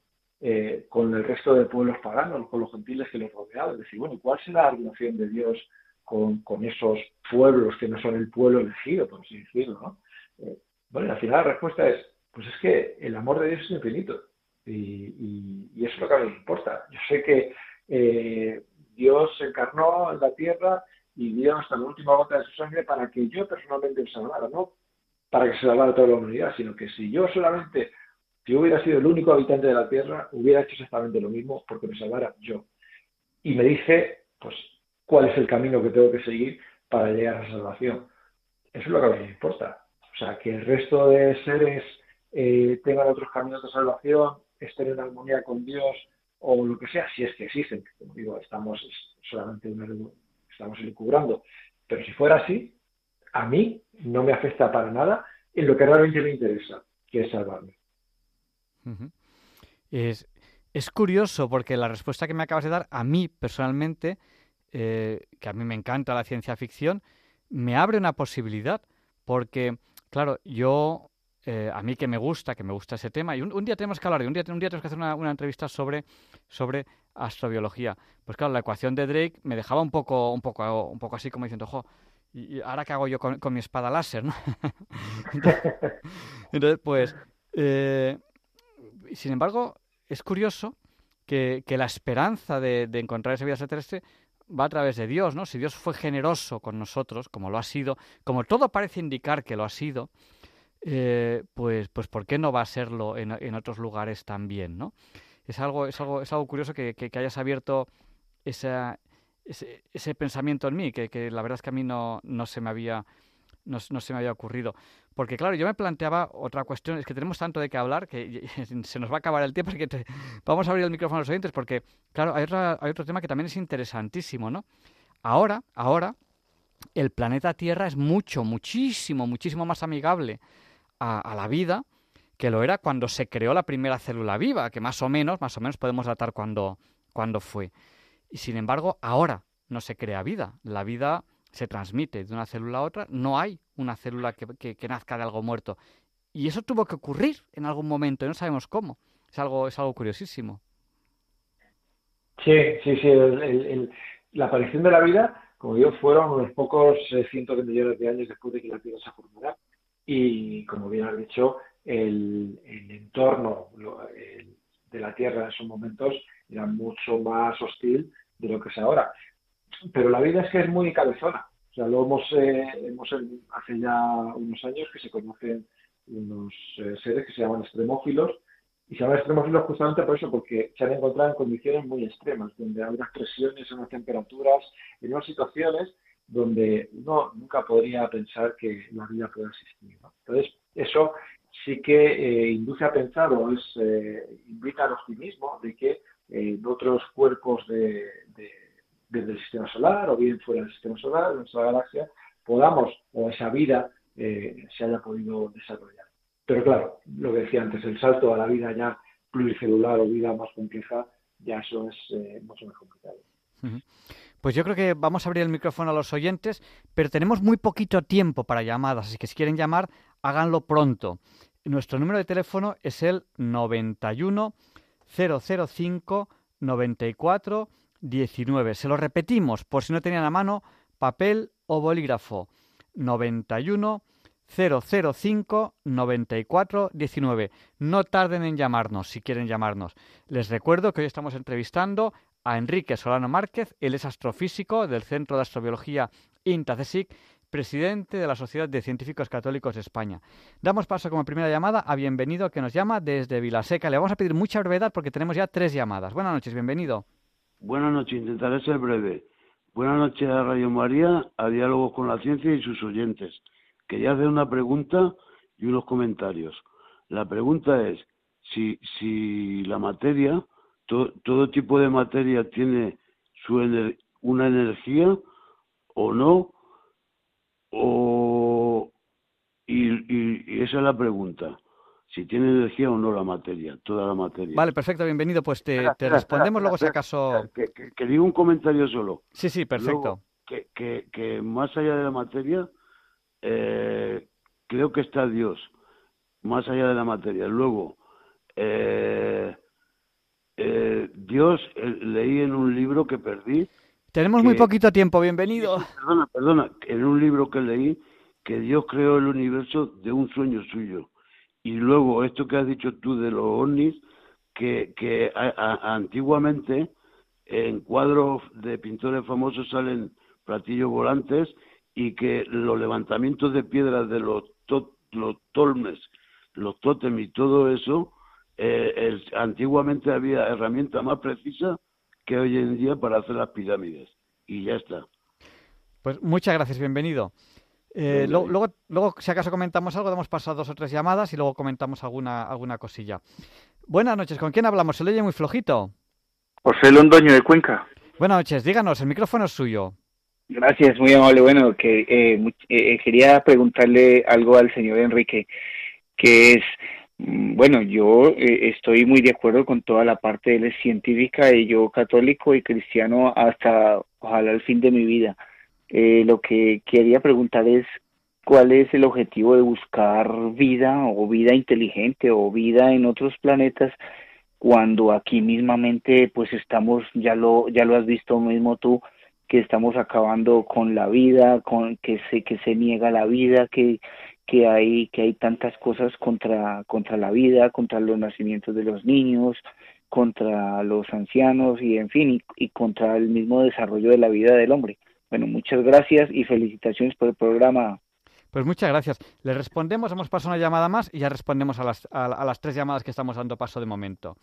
eh, con el resto de pueblos paganos, con los gentiles que los rodeaban. Es decir, bueno, ¿cuál será la relación de Dios con, esos pueblos que no son el pueblo elegido, por así decirlo? ¿no? Eh, bueno, al final la respuesta es, pues es que el amor de Dios es infinito. Y, eso es lo que a mí me importa. Yo sé que eh, Dios encarnó en la tierra y dio hasta la última gota de su sangre para que yo personalmente me salvara, no para que se salvara toda la humanidad, sino que si yo solamente si hubiera sido el único habitante de la Tierra, hubiera hecho exactamente lo mismo porque me salvara yo. Y me dice, pues, cuál es el camino que tengo que seguir para llegar a la salvación. Eso es lo que a mí me importa. O sea, que el resto de seres eh, tengan otros caminos de salvación, estén en armonía con Dios o lo que sea, si es que existen. Como digo, estamos solamente estamos elucubrando. Pero si fuera así, a mí no me afecta para nada en lo que realmente me interesa, que es salvarme es, es, curioso porque la respuesta que me acabas de dar, a mí personalmente, eh, que a mí me encanta la ciencia ficción, me abre una posibilidad. Porque, claro, yo, eh, a mí que me gusta, que me gusta ese tema, y un, día tenemos que hablar, y un día, un día tenemos que hacer una, entrevista sobre, sobre astrobiología. Pues claro, la ecuación de Drake me dejaba un poco, un poco, un poco así como diciendo, ojo, ¿y ahora qué hago yo con, mi espada láser? ¿no? entonces, pues, eh, sin embargo, es curioso que, la esperanza de, encontrar esa vida extraterrestre va a través de Dios, ¿no? Si Dios fue generoso con nosotros, como lo ha sido, como todo parece indicar que lo ha sido, eh, pues, pues ¿por qué no va a serlo en, en otros lugares también, ¿no? Es algo, es algo, es algo curioso que, que, hayas abierto ese, ese, pensamiento en mí, que, que, la verdad es que a mí no, no se me había no, no, se me había ocurrido. Porque claro, yo me planteaba otra cuestión, es que tenemos tanto de qué hablar que se nos va a acabar el tiempo, así que vamos a abrir el micrófono a los oyentes, porque claro, hay, hay otro tema que también es interesantísimo, ¿no? Ahora, ahora, el planeta Tierra es mucho, muchísimo, muchísimo más amigable a, la vida que lo era cuando se creó la primera célula viva, que más o menos, más o menos podemos datar cuando, cuando fue. Y sin embargo, ahora no se crea vida. La vida se transmite de una célula a otra. No hay una célula que, que, nazca de algo muerto. Y eso tuvo que ocurrir en algún momento, y no sabemos cómo. Es algo, es algo curiosísimo. Sí, sí, sí. la aparición de la vida como digo, fueron unos pocos eh, cientos de millones de años después de que la Tierra se formara. Y como bien has dicho, el, entorno de la Tierra en esos momentos era mucho más hostil de lo que es ahora. Pero la vida es que es muy cabezona. O sea, lo hemos, eh, hemos hace ya unos años que se conocen unos eh, seres que se llaman extremófilos, y se llama extremófilos justamente por eso, porque se han encontrado en condiciones muy extremas, donde hay unas presiones, unas temperaturas, en unas situaciones donde uno nunca podría pensar que la vida pueda existir. Entonces, eso sí que eh, induce a pensar o es, eh, invita al optimismo de que eh, en otros cuerpos de, del sistema solar o bien fuera del sistema solar, de nuestra galaxia, podamos, o esa vida se haya podido desarrollar. Pero claro, lo que decía antes, el salto a la vida ya pluricelular o vida más compleja, ya eso es eh, mucho más complicado. Pues yo creo que vamos a abrir el micrófono a los oyentes, pero tenemos muy poquito tiempo para llamadas, así que si quieren llamar, háganlo pronto. Nuestro número de teléfono es el 91 005 94 19. Se lo repetimos por si no tenían a mano papel o bolígrafo. 91 005 94 19. No tarden en llamarnos si quieren llamarnos. Les recuerdo que hoy estamos entrevistando a Enrique Solano Márquez, él es astrofísico del Centro de Astrobiología INTACESIC, presidente de la Sociedad de Científicos Católicos de España. Damos paso como primera llamada a Bienvenido que nos llama desde Vilaseca. Le vamos a pedir mucha brevedad porque tenemos ya tres llamadas. Buenas noches, bienvenido. Buenas noches, intentaré ser breve. Buenas noches a Radio María, a Diálogos con la Ciencia y sus oyentes quería hacer una pregunta y unos comentarios. La pregunta es si, si la materia, todo tipo de materia tiene su una energía o no, o, y, esa es la pregunta si tiene energía o no la materia, toda la materia. Vale, perfecto, bienvenido. Pues te, respondemos luego si acaso... Que, diga un comentario solo. Sí, sí, perfecto. que, que, más allá de la materia eh, creo que está Dios, más allá de la materia. Luego, eh, eh, Dios, leí en un libro que perdí. Tenemos muy poquito tiempo, bienvenido. Perdona, perdona, en un libro que leí que Dios creó el universo de un sueño suyo. Y luego, esto que has dicho tú de los ovnis, que, que antiguamente en cuadros de pintores famosos salen platillos volantes y que los levantamientos de piedras de los, los tolmes, los tótem y todo eso, eh, antiguamente había herramientas más precisas que hoy en día para hacer las pirámides. Y ya está. Pues muchas gracias, bienvenido. Eh, luego, luego, si acaso comentamos algo, damos paso a dos o tres llamadas y luego comentamos alguna, alguna cosilla. Buenas noches, ¿con quién hablamos? Se le oye muy flojito. José Londoño de Cuenca. Buenas noches, díganos, el micrófono es suyo. Gracias, muy amable. Bueno, que eh, eh, eh, quería preguntarle algo al señor Enrique, que es, bueno, yo estoy muy de acuerdo con toda la parte de científica y yo católico y cristiano hasta ojalá el fin de mi vida. lo que quería preguntar es cuál es el objetivo de buscar vida o vida inteligente o vida en otros planetas cuando aquí mismamente pues estamos ya lo ya lo has visto mismo tú que estamos acabando con la vida, con que se que se niega la vida, que que hay que hay tantas cosas contra contra la vida, contra los nacimientos de los niños, contra los ancianos y en fin y, contra el mismo desarrollo de la vida del hombre. Bueno, muchas gracias y felicitaciones por el programa. Pues muchas gracias. Le respondemos, hemos pasado una llamada más y ya respondemos a las, a, las tres llamadas que estamos dando paso de momento.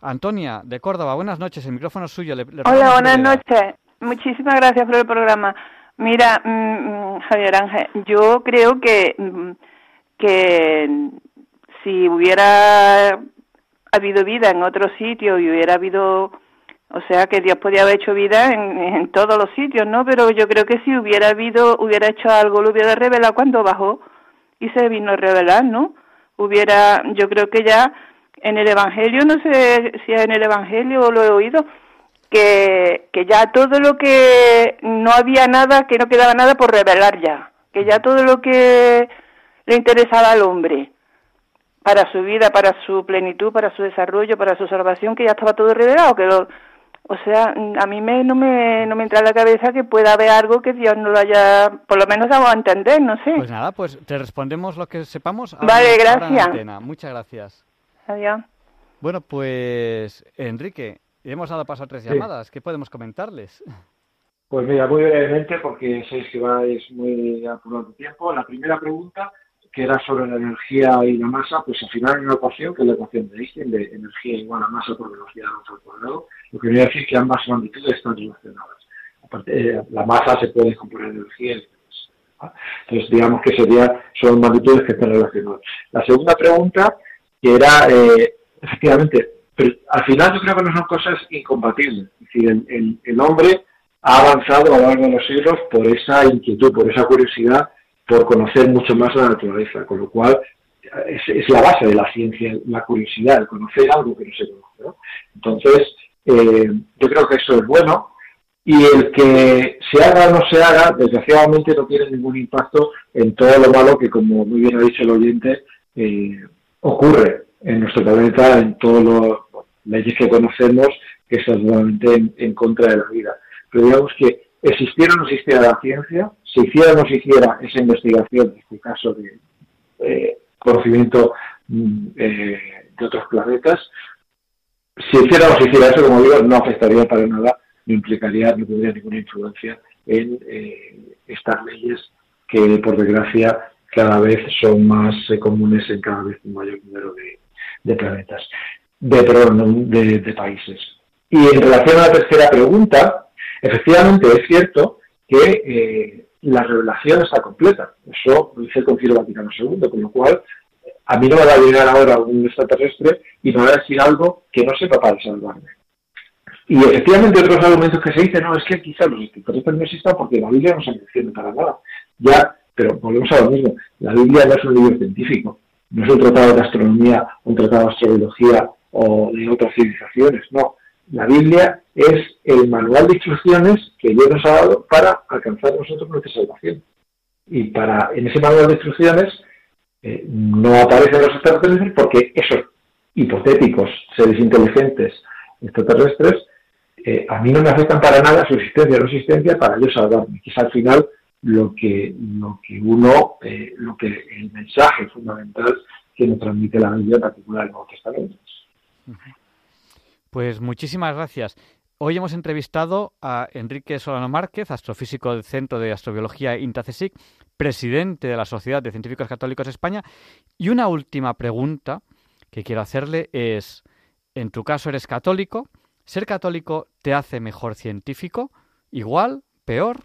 Antonia, de Córdoba, buenas noches, el micrófono es suyo. Hola, buenas noches. Muchísimas gracias por el programa. Mira, mm, mm, Javier Ángel, yo creo que, mm, que si hubiera habido vida en otro sitio y hubiera habido o sea que Dios podía haber hecho vida en, en, todos los sitios, ¿no? Pero yo creo que si hubiera habido, hubiera hecho algo, lo hubiera revelado cuando bajó y se vino a revelar, ¿no? Hubiera, yo creo que ya en el Evangelio, no sé si en el Evangelio lo he oído, que, que ya todo lo que no había nada, que no quedaba nada por revelar ya, que ya todo lo que le interesaba al hombre para su vida, para su plenitud, para su desarrollo, para su salvación, que ya estaba todo revelado, que lo, o sea, a mí me, no, me, no me entra en la cabeza que pueda haber algo que Dios no lo haya, por lo menos vamos a entender, no sé. Pues nada, pues te respondemos lo que sepamos. vale, gracias. Muchas gracias. Adiós. Bueno, pues Enrique, hemos dado paso a tres llamadas. ¿Qué podemos comentarles? Pues mira, muy brevemente, porque sé que vais muy apurado de tiempo. La primera pregunta que era sobre la energía y la masa, pues al final hay una ecuación, que es la ecuación de Einstein, de energía igual a masa por velocidad al cuadrado, lo que viene a decir que ambas magnitudes están relacionadas. Aparte, eh, la masa se puede componer de energía y Entonces, digamos que sería, son magnitudes que están relacionadas. La segunda pregunta, que era, eh, efectivamente, pero al final yo creo que no son cosas incompatibles. Es decir, el, el hombre ha avanzado a lo largo de los siglos por esa inquietud, por esa curiosidad por conocer mucho más la naturaleza, con lo cual es, la base de la ciencia, la curiosidad, el conocer algo que no se conoce. Entonces, eh, yo creo que eso es bueno y el que se haga o no se haga, desgraciadamente no tiene ningún impacto en todo lo malo que, como muy bien ha dicho el oyente, eh, ocurre en nuestro planeta, en todas las leyes que conocemos, que están totalmente en contra de la vida. Pero digamos que existiera o no existiera la ciencia, si hiciera o no se hiciera esa investigación, en este caso de eh, conocimiento mm, eh, de otros planetas, si hiciera o no se hiciera eso, como digo, no afectaría para nada, no implicaría, no tendría ninguna influencia en eh, estas leyes que, por desgracia, cada vez son más comunes en cada vez un mayor número de, planetas, de, perdón, de países. Y en relación a la tercera pregunta, Efectivamente, es cierto que eh, la revelación está completa. Eso lo dice el Concilio Vaticano II, con lo cual a mí no me va a llegar ahora un extraterrestre y me va a decir algo que no sepa para salvarme. Y efectivamente otros argumentos que se dicen, no, es que quizás los extraterrestres no existan porque la Biblia no se menciona para nada. Ya, pero volvemos a lo mismo, la Biblia no es un libro científico, no es un tratado de astronomía, un tratado de astrología o de otras civilizaciones, no. La Biblia es el manual de instrucciones que Dios nos ha dado para alcanzar nosotros nuestra salvación. Y para en ese manual de instrucciones eh, no aparecen los extraterrestres porque esos hipotéticos seres inteligentes extraterrestres eh, a mí no me afectan para nada su existencia o no existencia para yo salvarme. Quizá al final lo que, lo que uno, eh, lo que el mensaje fundamental que nos transmite la Biblia, en particular el Nuevo Testamento. Pues muchísimas gracias. Hoy hemos entrevistado a Enrique Solano Márquez, astrofísico del Centro de Astrobiología INTACESIC, presidente de la Sociedad de Científicos Católicos de España. Y una última pregunta que quiero hacerle es, en tu caso eres católico, ¿ser católico te hace mejor científico? ¿Igual? ¿Peor?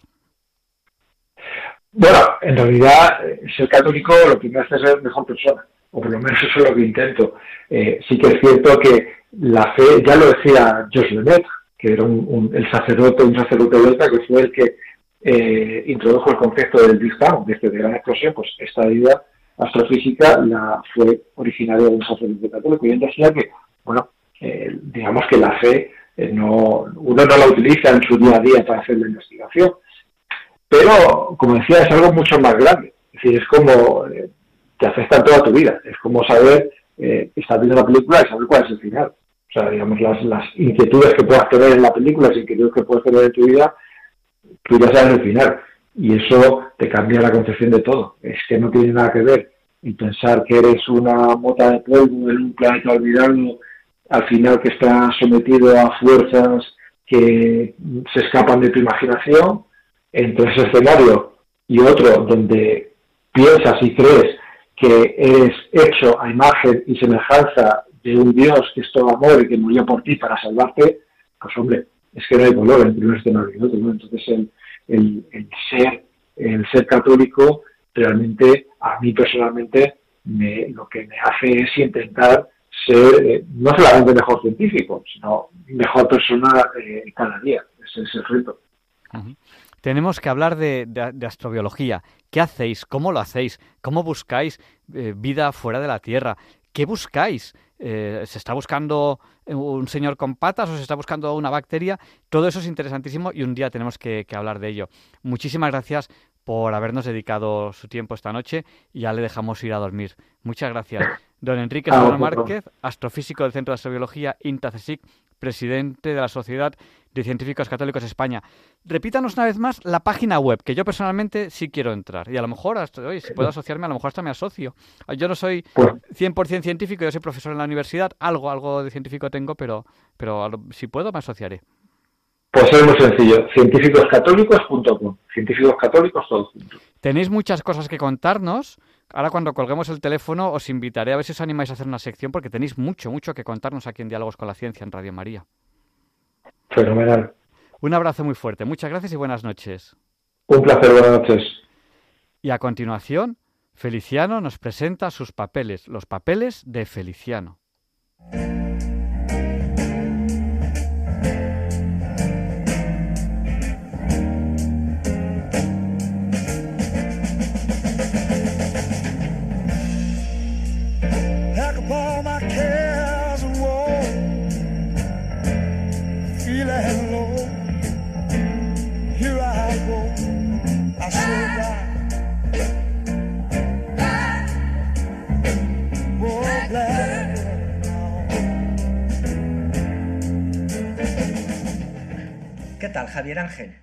Bueno, en realidad, ser católico lo que me hace ser mejor persona, o por lo menos eso es lo que intento. Eh, sí que es cierto que la fe, ya lo decía Georges Lemaitre, que era un, el sacerdote, un sacerdote belga que fue el que eh, introdujo el concepto del Big Bang, de, este, de gran explosión, pues esta idea astrofísica la fue originaria de un sacerdote católico y decía que, bueno, eh, digamos que la fe no, uno no la utiliza en su día a día para hacer la investigación, pero, como decía, es algo mucho más grande, es decir, es como, te afecta toda tu vida, es como saber, eh, estar viendo la película y saber cuál es el final. O sea, digamos, las, las inquietudes que puedas tener en la película, las inquietudes que puedes tener en tu vida, tú ya sabes el final. Y eso te cambia la concepción de todo. Es que no tiene nada que ver y pensar que eres una mota de polvo en un planeta olvidado, al final que está sometido a fuerzas que se escapan de tu imaginación, entre ese escenario y otro donde piensas y crees que eres hecho a imagen y semejanza de un Dios que es todo amor y que murió por ti para salvarte, pues hombre, es que no hay color entre un escenario. Entonces el, el, ser el ser católico realmente a mí personalmente me, lo que me hace es intentar ser eh, no solamente mejor científico, sino mejor persona eh, cada día. Ese es el reto. Tenemos que hablar de, astrobiología. ¿Qué hacéis? ¿Cómo lo hacéis? ¿Cómo buscáis eh, vida fuera de la Tierra? ¿Qué buscáis? ¿Se está buscando un señor con patas o se está buscando una bacteria? Todo eso es interesantísimo y un día tenemos que, que hablar de ello. Muchísimas gracias por habernos dedicado su tiempo esta noche y ya le dejamos ir a dormir. Muchas gracias. Don Enrique Solano Márquez, astrofísico del Centro de Astrobiología INTACESIC, presidente de la Sociedad de Científicos Católicos España. Repítanos una vez más la página web, que yo personalmente sí quiero entrar. Y a lo mejor, hasta, si puedo asociarme, a lo mejor hasta me asocio. Yo no soy 100% pues científico, yo soy profesor en la universidad, algo, algo de científico tengo, pero, pero si puedo me asociaré. Pues es muy sencillo, científicoscatólicos.com, científicos católicos todos juntos. Tenéis muchas cosas que contarnos. Ahora cuando colguemos el teléfono os invitaré a ver si os animáis a hacer una sección porque tenéis mucho, mucho que contarnos aquí en Diálogos con la Ciencia en Radio María. Fenomenal. Un abrazo muy fuerte. Muchas gracias y buenas noches. Un placer, buenas noches. Y a continuación, Feliciano nos presenta sus papeles, los papeles de Feliciano. Javier Ángel?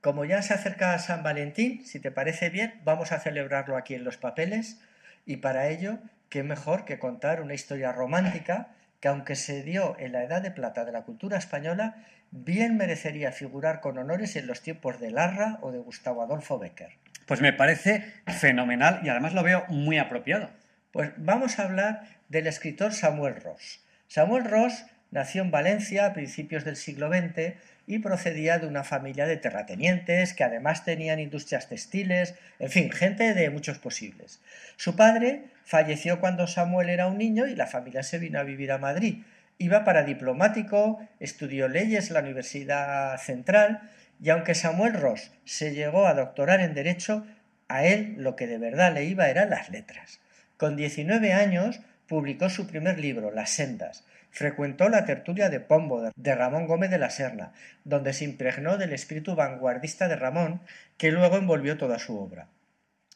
Como ya se acerca San Valentín, si te parece bien, vamos a celebrarlo aquí en los papeles y para ello, qué mejor que contar una historia romántica que aunque se dio en la Edad de Plata de la cultura española, bien merecería figurar con honores en los tiempos de Larra o de Gustavo Adolfo Becker. Pues me parece fenomenal y además lo veo muy apropiado. Pues vamos a hablar del escritor Samuel Ross. Samuel Ross nació en Valencia a principios del siglo XX y procedía de una familia de terratenientes que además tenían industrias textiles, en fin, gente de muchos posibles. Su padre falleció cuando Samuel era un niño y la familia se vino a vivir a Madrid. Iba para diplomático, estudió leyes en la Universidad Central y aunque Samuel Ross se llegó a doctorar en Derecho, a él lo que de verdad le iba eran las letras. Con 19 años publicó su primer libro, Las Sendas, Frecuentó la tertulia de Pombo de Ramón Gómez de la Serna, donde se impregnó del espíritu vanguardista de Ramón, que luego envolvió toda su obra.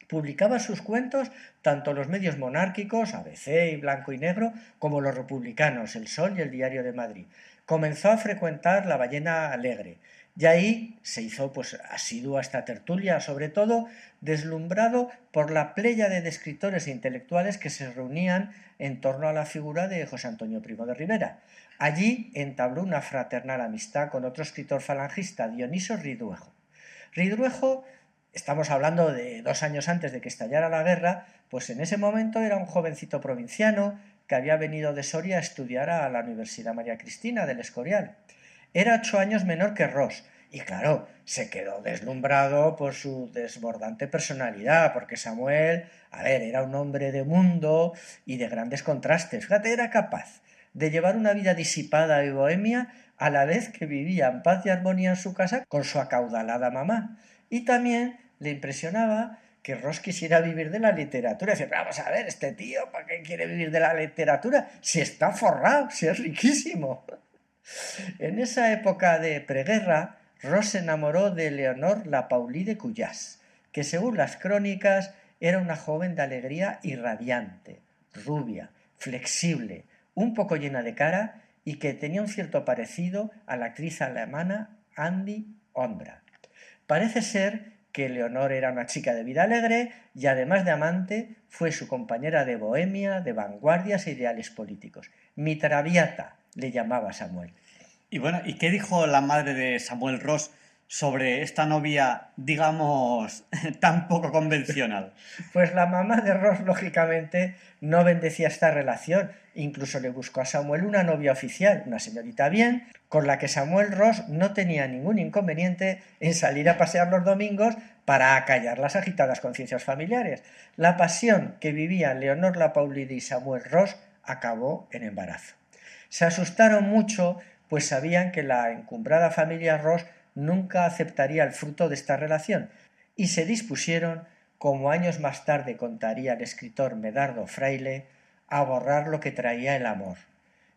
Publicaba sus cuentos tanto los medios monárquicos, ABC y Blanco y Negro, como los republicanos, El Sol y el Diario de Madrid. Comenzó a frecuentar la Ballena Alegre, y ahí se hizo pues asiduo a esta tertulia, sobre todo deslumbrado por la playa de escritores e intelectuales que se reunían en torno a la figura de José Antonio Primo de Rivera. Allí entabló una fraternal amistad con otro escritor falangista, Dioniso Ridruejo. Ridruejo, estamos hablando de dos años antes de que estallara la guerra, pues en ese momento era un jovencito provinciano que había venido de Soria a estudiar a la Universidad María Cristina del Escorial. Era ocho años menor que Ross, y claro, se quedó deslumbrado por su desbordante personalidad, porque Samuel, a ver, era un hombre de mundo y de grandes contrastes. Fíjate, era capaz de llevar una vida disipada y bohemia a la vez que vivía en paz y armonía en su casa con su acaudalada mamá. Y también le impresionaba que Ross quisiera vivir de la literatura. Dice, vamos a ver, este tío, ¿para qué quiere vivir de la literatura? Si está forrado, si es riquísimo. En esa época de preguerra, Ross se enamoró de Leonor La Pauli de Cuyás, que según las crónicas era una joven de alegría irradiante, rubia, flexible, un poco llena de cara y que tenía un cierto parecido a la actriz alemana Andy Ondra. Parece ser que Leonor era una chica de vida alegre y además de amante fue su compañera de bohemia, de vanguardias e ideales políticos. Mi le llamaba Samuel. Y bueno, ¿y qué dijo la madre de Samuel Ross sobre esta novia, digamos, tan poco convencional? Pues la mamá de Ross, lógicamente, no bendecía esta relación. Incluso le buscó a Samuel una novia oficial, una señorita bien, con la que Samuel Ross no tenía ningún inconveniente en salir a pasear los domingos para acallar las agitadas conciencias familiares. La pasión que vivían Leonor Lapaulide y Samuel Ross acabó en embarazo. Se asustaron mucho, pues sabían que la encumbrada familia Ross nunca aceptaría el fruto de esta relación, y se dispusieron, como años más tarde contaría el escritor Medardo Fraile, a borrar lo que traía el amor.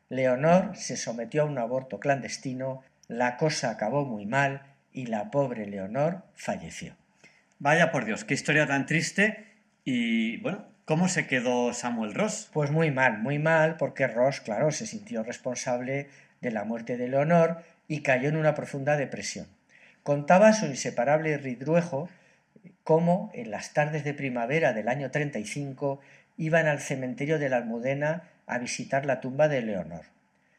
Leonor se sometió a un aborto clandestino, la cosa acabó muy mal y la pobre Leonor falleció. Vaya por Dios, qué historia tan triste y bueno, ¿cómo se quedó Samuel Ross? Pues muy mal, muy mal, porque Ross, claro, se sintió responsable de la muerte de Leonor y cayó en una profunda depresión. Contaba su inseparable Ridruejo cómo en las tardes de primavera del año 35 iban al cementerio de la Almudena a visitar la tumba de Leonor.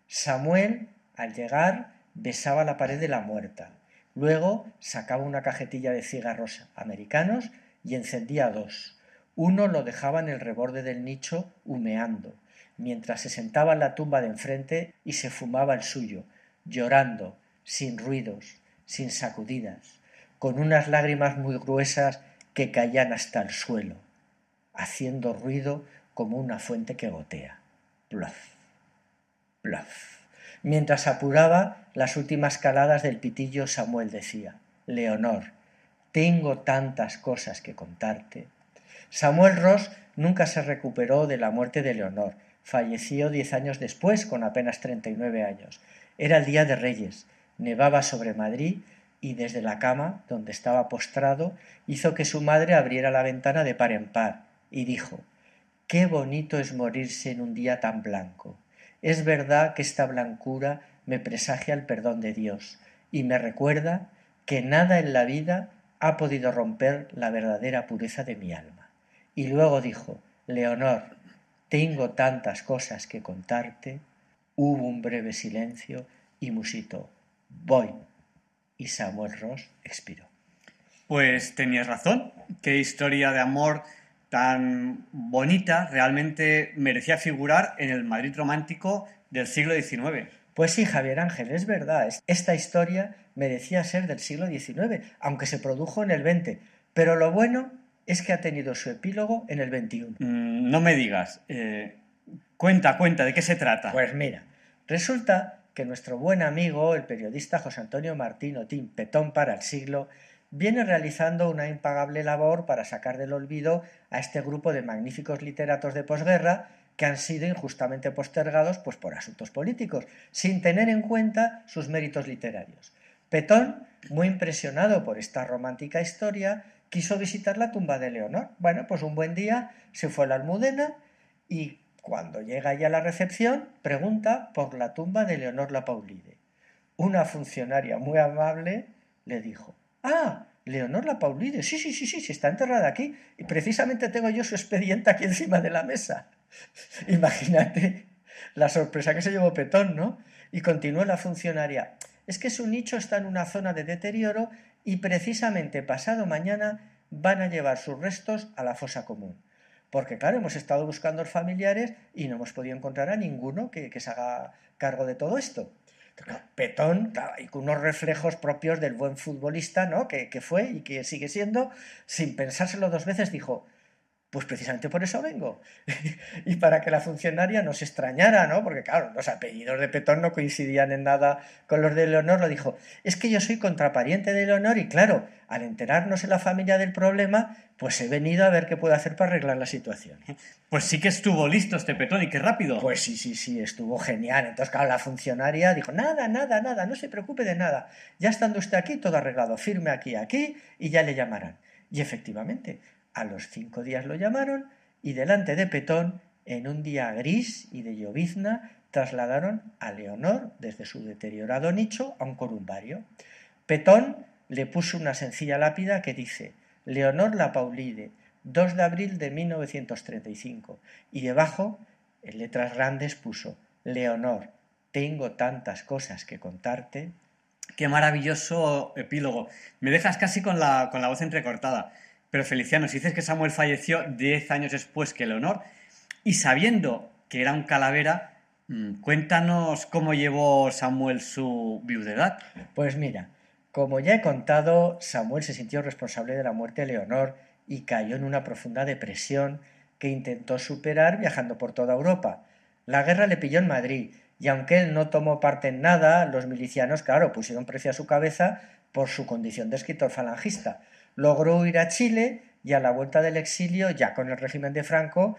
Samuel, al llegar, besaba la pared de la muerta. Luego sacaba una cajetilla de cigarros americanos y encendía dos. Uno lo dejaba en el reborde del nicho humeando, mientras se sentaba en la tumba de enfrente y se fumaba el suyo, llorando, sin ruidos, sin sacudidas, con unas lágrimas muy gruesas que caían hasta el suelo, haciendo ruido como una fuente que gotea. Bluff, bluff. Mientras apuraba las últimas caladas del pitillo, Samuel decía, Leonor, tengo tantas cosas que contarte. Samuel Ross nunca se recuperó de la muerte de Leonor. Falleció diez años después, con apenas treinta y nueve años. Era el día de Reyes, nevaba sobre Madrid y desde la cama, donde estaba postrado, hizo que su madre abriera la ventana de par en par y dijo Qué bonito es morirse en un día tan blanco. Es verdad que esta blancura me presagia el perdón de Dios y me recuerda que nada en la vida ha podido romper la verdadera pureza de mi alma. Y luego dijo Leonor, tengo tantas cosas que contarte Hubo un breve silencio y musitó Voy. Y Samuel Ross expiró. Pues tenías razón. Qué historia de amor tan bonita realmente merecía figurar en el Madrid romántico del siglo XIX. Pues sí, Javier Ángel, es verdad. Esta historia merecía ser del siglo XIX, aunque se produjo en el XX. Pero lo bueno es que ha tenido su epílogo en el XXI. Mm, no me digas. Eh, Cuenta, cuenta, ¿de qué se trata? Pues mira, resulta que nuestro buen amigo, el periodista José Antonio Martín Otín Petón para el siglo, viene realizando una impagable labor para sacar del olvido a este grupo de magníficos literatos de posguerra que han sido injustamente postergados pues, por asuntos políticos, sin tener en cuenta sus méritos literarios. Petón, muy impresionado por esta romántica historia, quiso visitar la tumba de Leonor. Bueno, pues un buen día se fue a la Almudena y cuando llega ya a la recepción, pregunta por la tumba de Leonor la Paulide. Una funcionaria muy amable le dijo, ah, Leonor la Paulide, sí, sí, sí, sí, está enterrada aquí y precisamente tengo yo su expediente aquí encima de la mesa. Imagínate la sorpresa que se llevó Petón, ¿no? Y continuó la funcionaria, es que su nicho está en una zona de deterioro y precisamente pasado mañana van a llevar sus restos a la fosa común. Porque, claro, hemos estado buscando a los familiares y no hemos podido encontrar a ninguno que, se haga cargo de todo esto. Petón, y con unos reflejos propios del buen futbolista, ¿no? Que, que, fue y que sigue siendo, sin pensárselo dos veces, dijo, pues precisamente por eso vengo. y para que la funcionaria no se extrañara, ¿no? Porque claro, los apellidos de Petón no coincidían en nada con los de Leonor, lo dijo, es que yo soy contrapariente de Leonor y claro, al enterarnos en la familia del problema, pues he venido a ver qué puedo hacer para arreglar la situación. Pues sí que estuvo listo este Petón y qué rápido. Pues sí, sí, sí, estuvo genial. Entonces, claro, la funcionaria dijo, nada, nada, nada, no se preocupe de nada. Ya estando usted aquí, todo arreglado, firme aquí, aquí y ya le llamarán. Y efectivamente, a los cinco días lo llamaron y delante de Petón, en un día gris y de llovizna, trasladaron a Leonor desde su deteriorado nicho a un columbario. Petón le puso una sencilla lápida que dice Leonor la Paulide, 2 de abril de 1935, y debajo, en letras grandes, puso Leonor, tengo tantas cosas que contarte, Qué maravilloso epílogo. Me dejas casi con la, con la voz entrecortada. Pero Feliciano, si dices que Samuel falleció 10 años después que Leonor, y sabiendo que era un calavera, mm, cuéntanos cómo llevó Samuel su viudedad. Pues mira, como ya he contado, Samuel se sintió responsable de la muerte de Leonor y cayó en una profunda depresión que intentó superar viajando por toda Europa. La guerra le pilló en Madrid y aunque él no tomó parte en nada, los milicianos, claro, pusieron precio a su cabeza por su condición de escritor falangista. Logró huir a Chile y a la vuelta del exilio, ya con el régimen de Franco,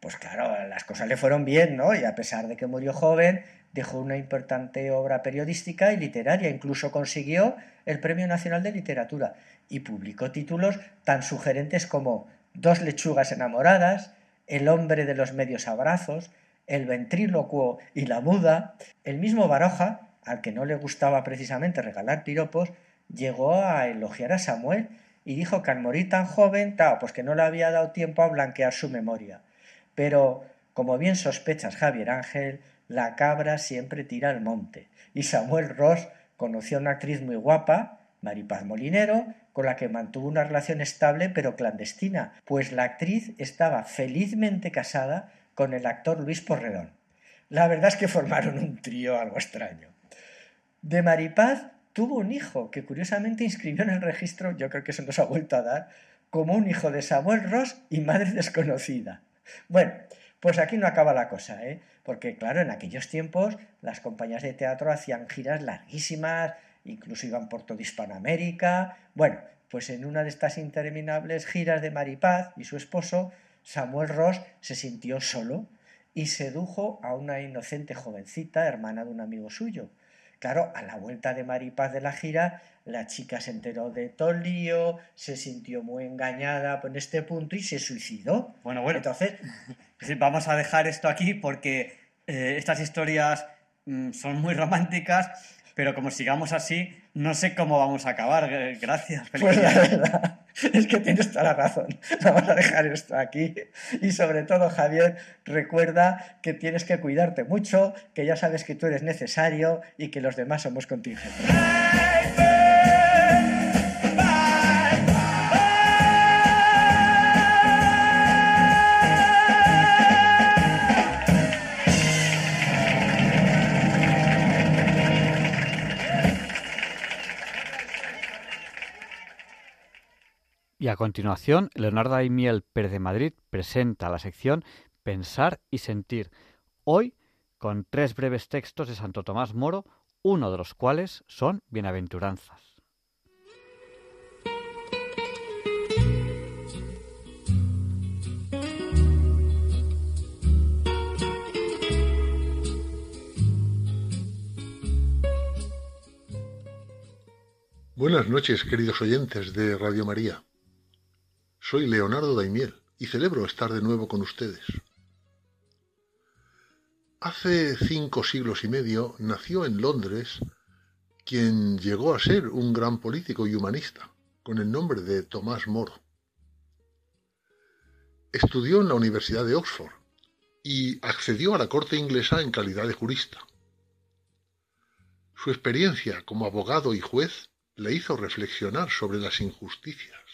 pues claro, las cosas le fueron bien, ¿no? Y a pesar de que murió joven, dejó una importante obra periodística y literaria, incluso consiguió el Premio Nacional de Literatura y publicó títulos tan sugerentes como Dos lechugas enamoradas, El hombre de los medios abrazos, El ventrílocuo y la muda. El mismo Baroja, al que no le gustaba precisamente regalar piropos, llegó a elogiar a Samuel y dijo que al morir tan joven, pues que no le había dado tiempo a blanquear su memoria. Pero, como bien sospechas Javier Ángel, la cabra siempre tira al monte. Y Samuel Ross conoció a una actriz muy guapa, Maripaz Molinero, con la que mantuvo una relación estable pero clandestina, pues la actriz estaba felizmente casada con el actor Luis Porredón. La verdad es que formaron un trío algo extraño. De Maripaz tuvo un hijo que curiosamente inscribió en el registro, yo creo que se nos ha vuelto a dar, como un hijo de Samuel Ross y madre desconocida. Bueno, pues aquí no acaba la cosa, ¿eh? Porque claro, en aquellos tiempos las compañías de teatro hacían giras larguísimas, incluso iban por toda Hispanoamérica. Bueno, pues en una de estas interminables giras de Maripaz y su esposo, Samuel Ross se sintió solo y sedujo a una inocente jovencita, hermana de un amigo suyo. Claro, a la vuelta de Maripaz de la gira, la chica se enteró de todo el lío, se sintió muy engañada en este punto y se suicidó. Bueno, bueno. Entonces, vamos a dejar esto aquí porque eh, estas historias mm, son muy románticas, pero como sigamos así, no sé cómo vamos a acabar. Gracias, Pues la verdad es que tienes toda la razón. Vamos a dejar esto aquí. Y sobre todo, Javier, recuerda que tienes que cuidarte mucho, que ya sabes que tú eres necesario y que los demás somos contingentes. Y a continuación, Leonardo Aimiel Pérez de Madrid presenta la sección Pensar y Sentir, hoy con tres breves textos de Santo Tomás Moro, uno de los cuales son bienaventuranzas. Buenas noches, queridos oyentes de Radio María. Soy Leonardo Daimiel y celebro estar de nuevo con ustedes. Hace cinco siglos y medio nació en Londres quien llegó a ser un gran político y humanista, con el nombre de Tomás Moro. Estudió en la Universidad de Oxford y accedió a la corte inglesa en calidad de jurista. Su experiencia como abogado y juez le hizo reflexionar sobre las injusticias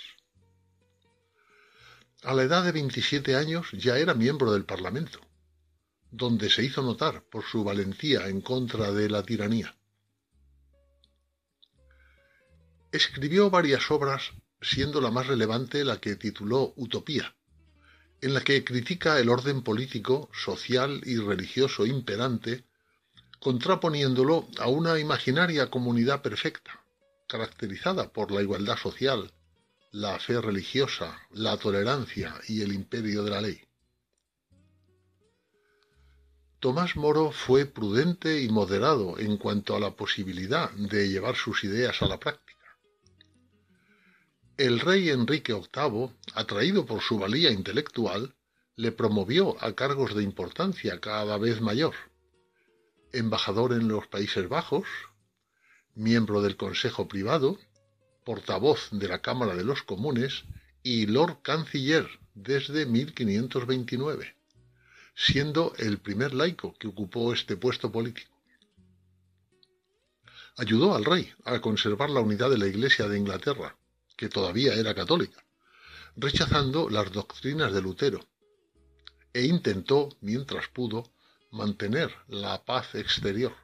a la edad de 27 años ya era miembro del Parlamento, donde se hizo notar por su valentía en contra de la tiranía. Escribió varias obras, siendo la más relevante la que tituló Utopía, en la que critica el orden político, social y religioso imperante, contraponiéndolo a una imaginaria comunidad perfecta, caracterizada por la igualdad social, la fe religiosa, la tolerancia y el imperio de la ley. Tomás Moro fue prudente y moderado en cuanto a la posibilidad de llevar sus ideas a la práctica. El rey Enrique VIII, atraído por su valía intelectual, le promovió a cargos de importancia cada vez mayor. Embajador en los Países Bajos, miembro del Consejo Privado, portavoz de la Cámara de los Comunes y Lord Canciller desde 1529, siendo el primer laico que ocupó este puesto político. Ayudó al rey a conservar la unidad de la Iglesia de Inglaterra, que todavía era católica, rechazando las doctrinas de Lutero, e intentó, mientras pudo, mantener la paz exterior.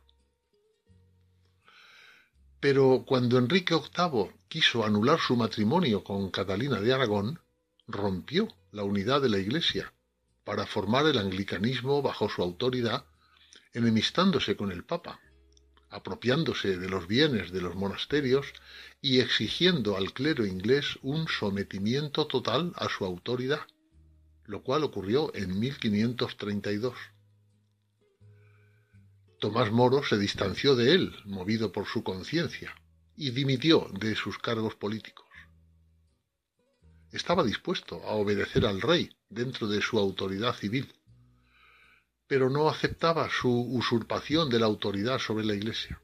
Pero cuando Enrique VIII quiso anular su matrimonio con Catalina de Aragón, rompió la unidad de la Iglesia para formar el anglicanismo bajo su autoridad, enemistándose con el Papa, apropiándose de los bienes de los monasterios y exigiendo al clero inglés un sometimiento total a su autoridad, lo cual ocurrió en 1532. Tomás Moro se distanció de él, movido por su conciencia, y dimitió de sus cargos políticos. Estaba dispuesto a obedecer al rey dentro de su autoridad civil, pero no aceptaba su usurpación de la autoridad sobre la Iglesia.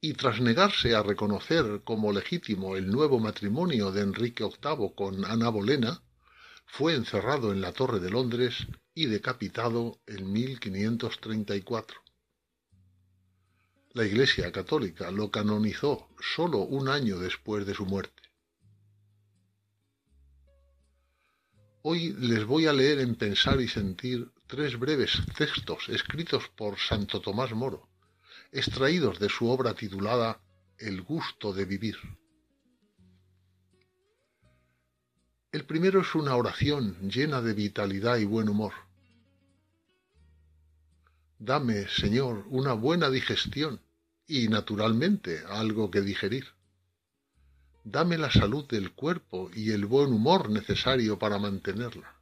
Y tras negarse a reconocer como legítimo el nuevo matrimonio de Enrique VIII con Ana Bolena, fue encerrado en la Torre de Londres y decapitado en 1534. La Iglesia Católica lo canonizó solo un año después de su muerte. Hoy les voy a leer en Pensar y Sentir tres breves textos escritos por Santo Tomás Moro, extraídos de su obra titulada El gusto de vivir. El primero es una oración llena de vitalidad y buen humor. Dame, Señor, una buena digestión y, naturalmente, algo que digerir. Dame la salud del cuerpo y el buen humor necesario para mantenerla.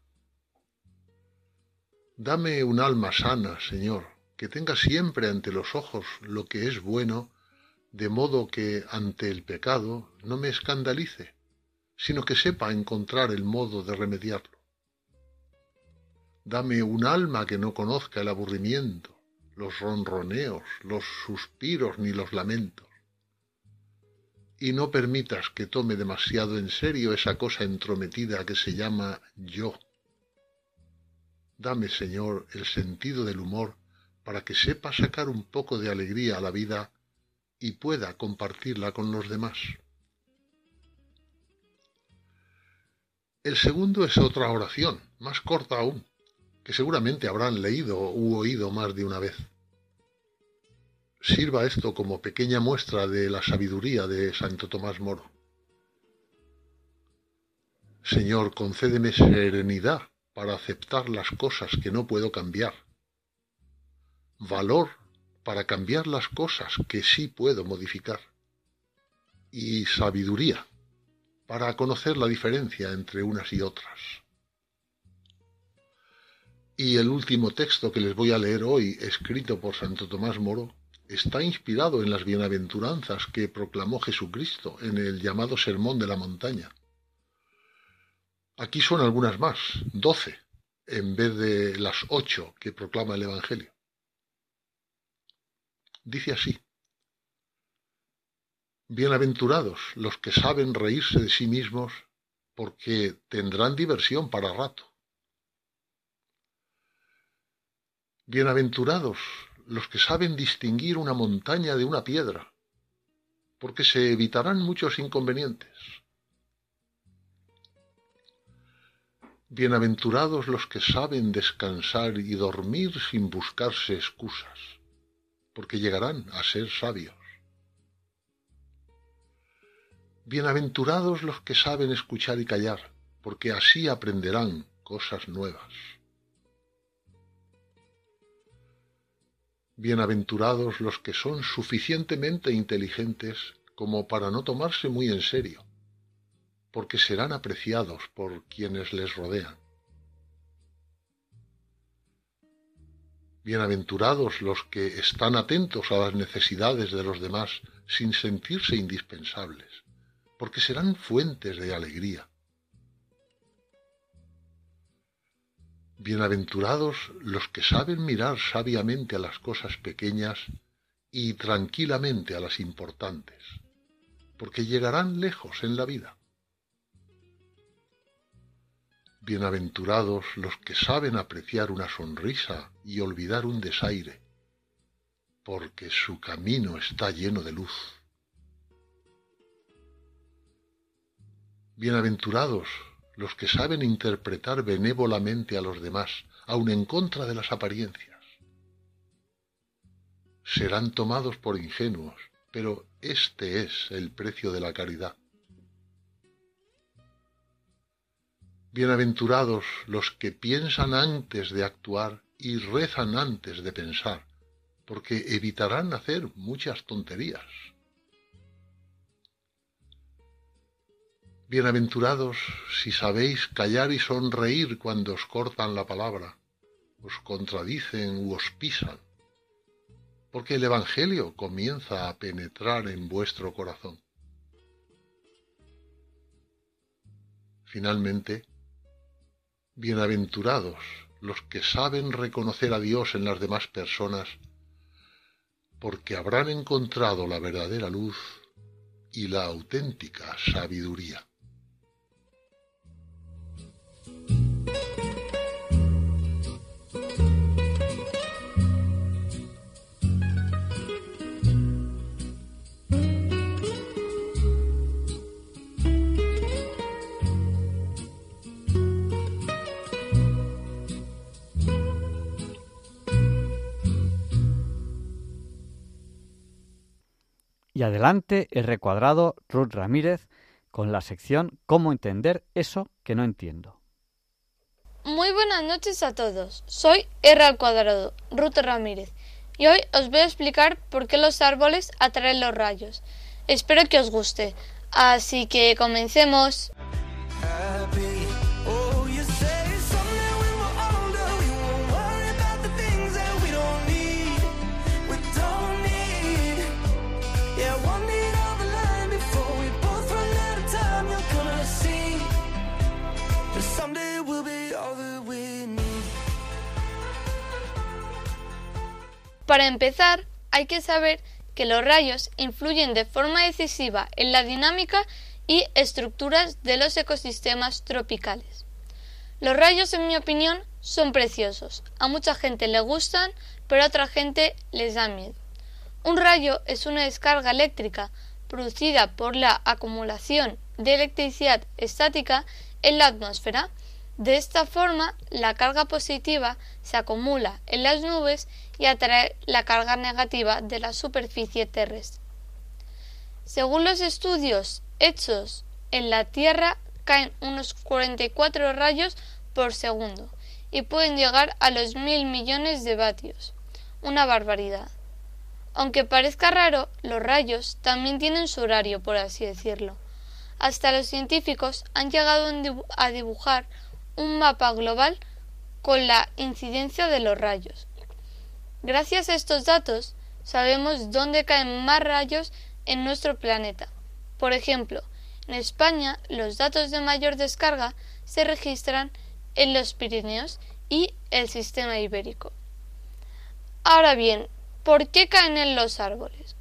Dame un alma sana, Señor, que tenga siempre ante los ojos lo que es bueno, de modo que ante el pecado no me escandalice sino que sepa encontrar el modo de remediarlo. Dame un alma que no conozca el aburrimiento, los ronroneos, los suspiros ni los lamentos. Y no permitas que tome demasiado en serio esa cosa entrometida que se llama yo. Dame, Señor, el sentido del humor para que sepa sacar un poco de alegría a la vida y pueda compartirla con los demás. El segundo es otra oración, más corta aún, que seguramente habrán leído u oído más de una vez. Sirva esto como pequeña muestra de la sabiduría de Santo Tomás Moro. Señor, concédeme serenidad para aceptar las cosas que no puedo cambiar, valor para cambiar las cosas que sí puedo modificar y sabiduría para conocer la diferencia entre unas y otras. Y el último texto que les voy a leer hoy, escrito por Santo Tomás Moro, está inspirado en las bienaventuranzas que proclamó Jesucristo en el llamado Sermón de la Montaña. Aquí son algunas más, doce, en vez de las ocho que proclama el Evangelio. Dice así, Bienaventurados los que saben reírse de sí mismos, porque tendrán diversión para rato. Bienaventurados los que saben distinguir una montaña de una piedra, porque se evitarán muchos inconvenientes. Bienaventurados los que saben descansar y dormir sin buscarse excusas, porque llegarán a ser sabios. Bienaventurados los que saben escuchar y callar, porque así aprenderán cosas nuevas. Bienaventurados los que son suficientemente inteligentes como para no tomarse muy en serio, porque serán apreciados por quienes les rodean. Bienaventurados los que están atentos a las necesidades de los demás sin sentirse indispensables porque serán fuentes de alegría. Bienaventurados los que saben mirar sabiamente a las cosas pequeñas y tranquilamente a las importantes, porque llegarán lejos en la vida. Bienaventurados los que saben apreciar una sonrisa y olvidar un desaire, porque su camino está lleno de luz. Bienaventurados los que saben interpretar benévolamente a los demás, aun en contra de las apariencias. Serán tomados por ingenuos, pero este es el precio de la caridad. Bienaventurados los que piensan antes de actuar y rezan antes de pensar, porque evitarán hacer muchas tonterías. Bienaventurados si sabéis callar y sonreír cuando os cortan la palabra, os contradicen u os pisan, porque el Evangelio comienza a penetrar en vuestro corazón. Finalmente, bienaventurados los que saben reconocer a Dios en las demás personas, porque habrán encontrado la verdadera luz y la auténtica sabiduría. Y adelante el recuadrado Ruth Ramírez con la sección Cómo entender eso que no entiendo. Muy buenas noches a todos. Soy R al cuadrado, Ruth Ramírez, y hoy os voy a explicar por qué los árboles atraen los rayos. Espero que os guste. Así que comencemos. Para empezar, hay que saber que los rayos influyen de forma decisiva en la dinámica y estructuras de los ecosistemas tropicales. Los rayos, en mi opinión, son preciosos. A mucha gente le gustan, pero a otra gente les da miedo. Un rayo es una descarga eléctrica producida por la acumulación de electricidad estática en la atmósfera. De esta forma, la carga positiva se acumula en las nubes y atrae la carga negativa de la superficie terrestre. Según los estudios hechos en la Tierra, caen unos 44 rayos por segundo y pueden llegar a los mil millones de vatios. Una barbaridad. Aunque parezca raro, los rayos también tienen su horario, por así decirlo. Hasta los científicos han llegado a dibujar un mapa global con la incidencia de los rayos. Gracias a estos datos sabemos dónde caen más rayos en nuestro planeta. Por ejemplo, en España los datos de mayor descarga se registran en los Pirineos y el sistema ibérico. Ahora bien, ¿por qué caen en los árboles?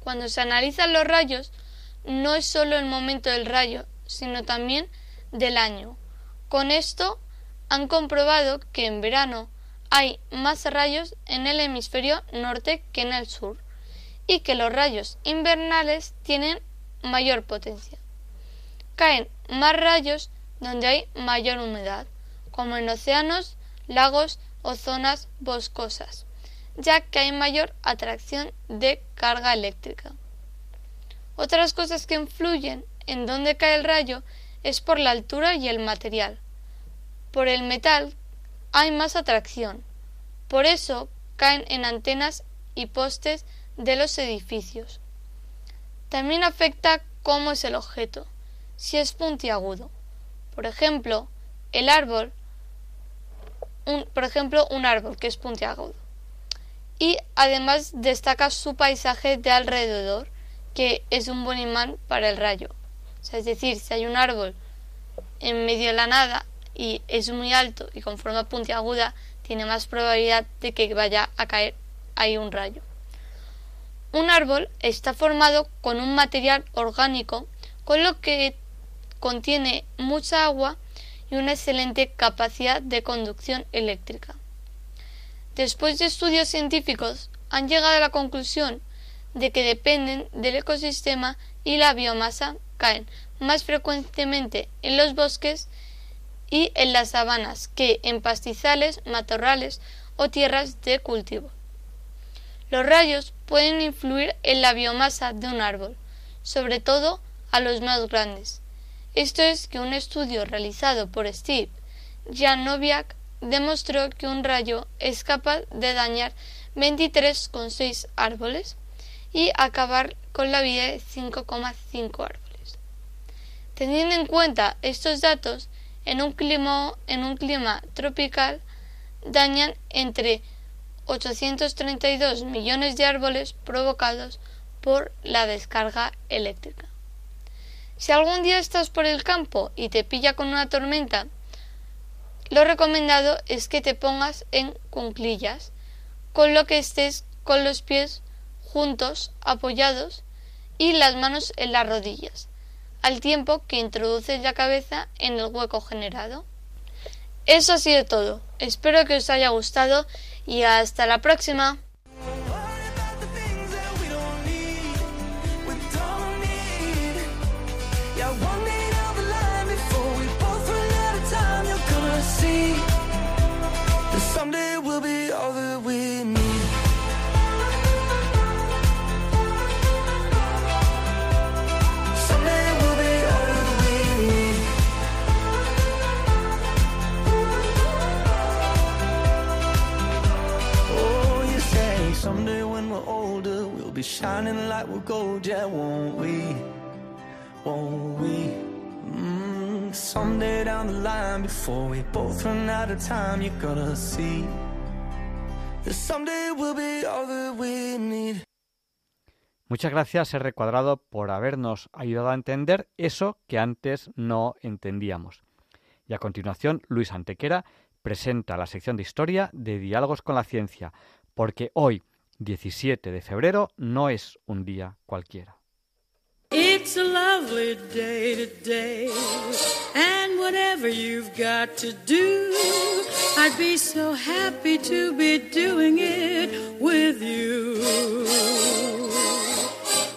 Cuando se analizan los rayos, no es solo el momento del rayo, sino también del año. Con esto han comprobado que en verano hay más rayos en el hemisferio norte que en el sur y que los rayos invernales tienen mayor potencia. Caen más rayos donde hay mayor humedad, como en océanos, lagos o zonas boscosas, ya que hay mayor atracción de carga eléctrica. Otras cosas que influyen en dónde cae el rayo es por la altura y el material. Por el metal hay más atracción. Por eso caen en antenas y postes de los edificios. También afecta cómo es el objeto, si es puntiagudo. Por ejemplo, el árbol, un, por ejemplo, un árbol que es puntiagudo. Y además destaca su paisaje de alrededor, que es un buen imán para el rayo. es decir, si hay un árbol en medio de la nada y es muy alto y con forma puntiaguda, tiene más probabilidad de que vaya a caer ahí un rayo. Un árbol está formado con un material orgánico, con lo que contiene mucha agua y una excelente capacidad de conducción eléctrica. Después de estudios científicos han llegado a la conclusión de que dependen del ecosistema y la biomasa, caen más frecuentemente en los bosques y en las sabanas que en pastizales, matorrales o tierras de cultivo. Los rayos pueden influir en la biomasa de un árbol, sobre todo a los más grandes. Esto es que un estudio realizado por Steve Janoviak demostró que un rayo es capaz de dañar 23,6 árboles y acabar con la vida de 5,5 árboles. Teniendo en cuenta estos datos, en un clima, tropical dañan entre 832 millones de árboles provocados por la descarga eléctrica. Si algún día estás por el campo y te pilla con una tormenta, lo recomendado es que te pongas en cunclillas, con lo que estés con los pies juntos, apoyados, y las manos en las rodillas, al tiempo que introduces la cabeza en el hueco generado. Eso ha sido todo. Espero que os haya gustado y hasta la próxima. Be like we're gold, yeah, won't we? Won't we? Mm, line, time. Muchas gracias, R Cuadrado, por habernos ayudado a entender eso que antes no entendíamos. Y a continuación, Luis Antequera presenta la sección de historia de Diálogos con la Ciencia, porque hoy, 17 de febrero no es un día cualquiera. It's a lovely day today, and whatever you've got to do, I'd be so happy to be doing it with you.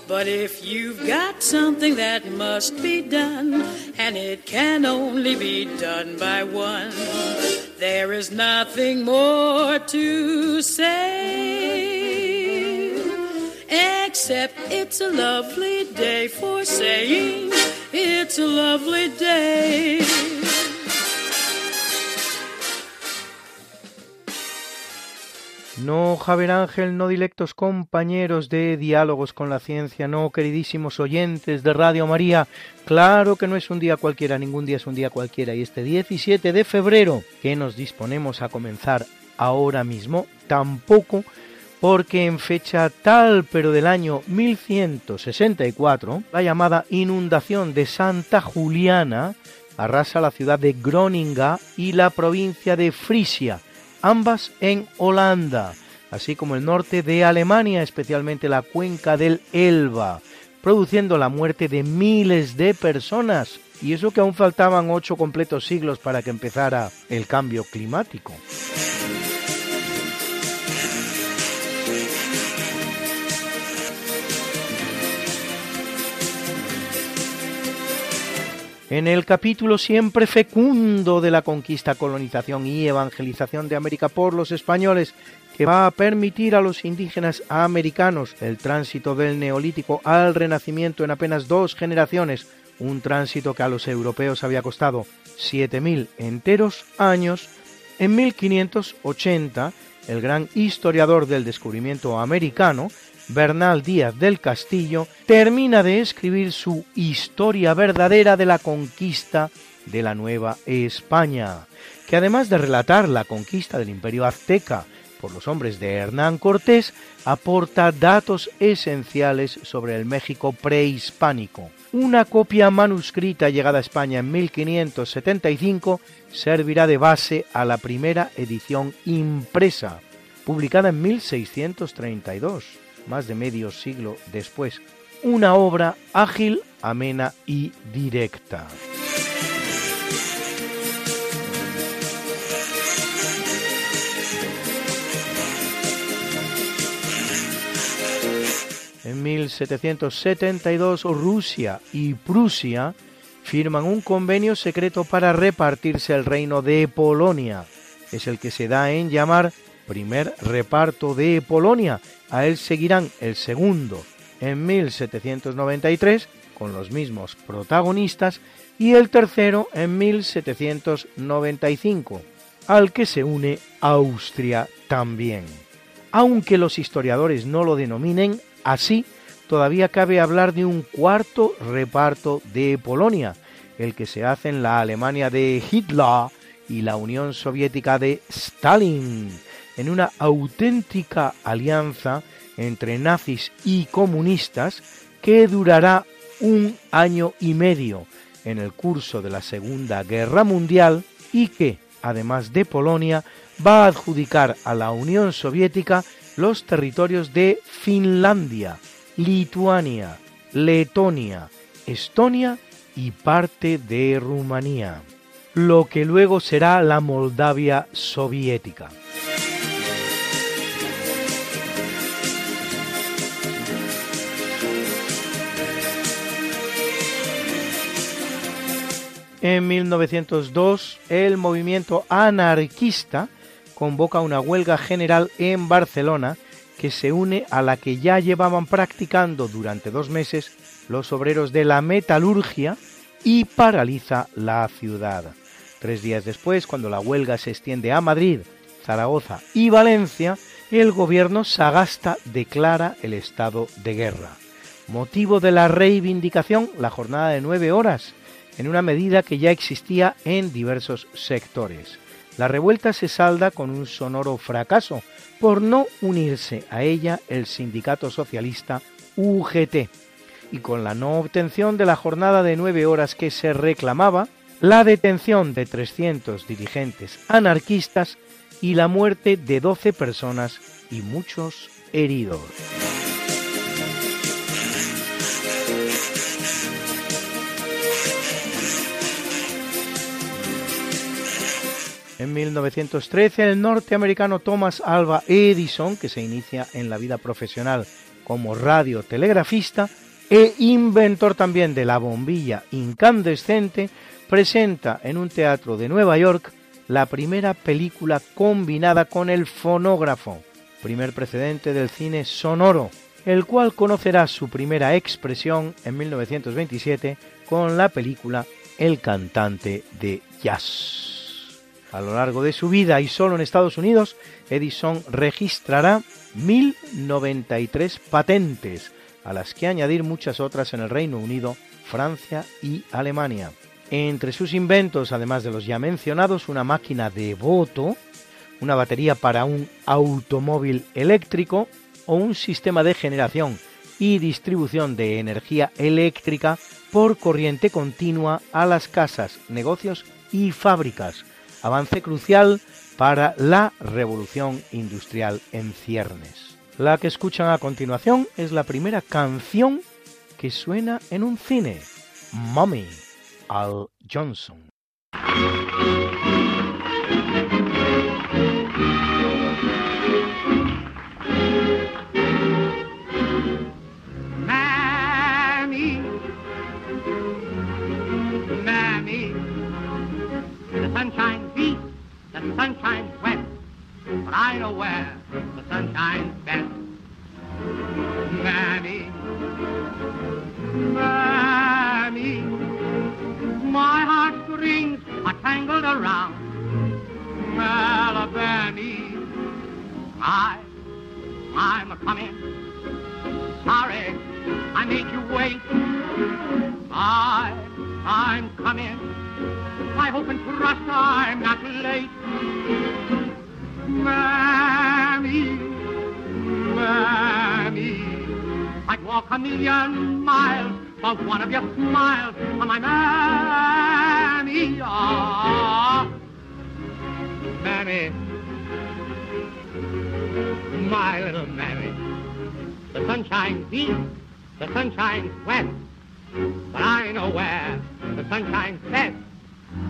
But if you've got something that must be done, and it can only be done by one, there is nothing more to say. except it's a lovely day for saying it's a lovely day. No, Javier Ángel, no directos compañeros de diálogos con la ciencia, no, queridísimos oyentes de Radio María, claro que no es un día cualquiera, ningún día es un día cualquiera, y este 17 de febrero que nos disponemos a comenzar ahora mismo, tampoco porque en fecha tal pero del año 1164, la llamada inundación de Santa Juliana arrasa la ciudad de Groninga y la provincia de Frisia, ambas en Holanda, así como el norte de Alemania, especialmente la cuenca del Elba, produciendo la muerte de miles de personas, y eso que aún faltaban ocho completos siglos para que empezara el cambio climático. En el capítulo siempre fecundo de la conquista, colonización y evangelización de América por los españoles, que va a permitir a los indígenas americanos el tránsito del neolítico al renacimiento en apenas dos generaciones, un tránsito que a los europeos había costado 7.000 enteros años, en 1580 el gran historiador del descubrimiento americano, Bernal Díaz del Castillo, termina de escribir su historia verdadera de la conquista de la Nueva España, que además de relatar la conquista del imperio azteca por los hombres de Hernán Cortés, aporta datos esenciales sobre el México prehispánico. Una copia manuscrita llegada a España en 1575 servirá de base a la primera edición impresa, publicada en 1632 más de medio siglo después, una obra ágil, amena y directa. En 1772 Rusia y Prusia firman un convenio secreto para repartirse el reino de Polonia. Es el que se da en llamar primer reparto de Polonia. A él seguirán el segundo en 1793 con los mismos protagonistas y el tercero en 1795, al que se une Austria también. Aunque los historiadores no lo denominen así, todavía cabe hablar de un cuarto reparto de Polonia, el que se hace en la Alemania de Hitler y la Unión Soviética de Stalin, en una auténtica alianza entre nazis y comunistas que durará un año y medio en el curso de la Segunda Guerra Mundial y que, además de Polonia, va a adjudicar a la Unión Soviética los territorios de Finlandia, Lituania, Letonia, Estonia y parte de Rumanía, lo que luego será la Moldavia soviética. En 1902, el movimiento anarquista convoca una huelga general en Barcelona que se une a la que ya llevaban practicando durante dos meses los obreros de la metalurgia y paraliza la ciudad. Tres días después, cuando la huelga se extiende a Madrid, Zaragoza y Valencia, el gobierno Sagasta declara el estado de guerra. Motivo de la reivindicación, la jornada de nueve horas, en una medida que ya existía en diversos sectores. La revuelta se salda con un sonoro fracaso por no unirse a ella el sindicato socialista UGT y con la no obtención de la jornada de nueve horas que se reclamaba, la detención de 300 dirigentes anarquistas y la muerte de 12 personas y muchos heridos. En 1913, el norteamericano Thomas Alva Edison, que se inicia en la vida profesional como radiotelegrafista e inventor también de la bombilla incandescente, presenta en un teatro de Nueva York la primera película combinada con el fonógrafo, primer precedente del cine sonoro, el cual conocerá su primera expresión en 1927 con la película El cantante de jazz. A lo largo de su vida y solo en Estados Unidos, Edison registrará 1093 patentes, a las que añadir muchas otras en el Reino Unido, Francia y Alemania. Entre sus inventos, además de los ya mencionados, una máquina de voto, una batería para un automóvil eléctrico o un sistema de generación y distribución de energía eléctrica por corriente continua a las casas, negocios y fábricas, avance crucial para la revolución industrial en ciernes. La que escuchan a continuación es la primera canción que suena en un cine, Mommy, Al Johnson. The sun shines west, but I know where the sun shines best. Mammy, Mammy, my heartstrings are tangled around Alabama. I, I'm a coming. Sorry, I made you wait. I, I'm coming. I hope and trust I'm not late. Mammy, Mammy, I'd walk a million miles for one of your smiles on my Mammy. Ah, Mammy, my little Mammy. The sun shines east, the sun shines west, but I know where the sun shines best.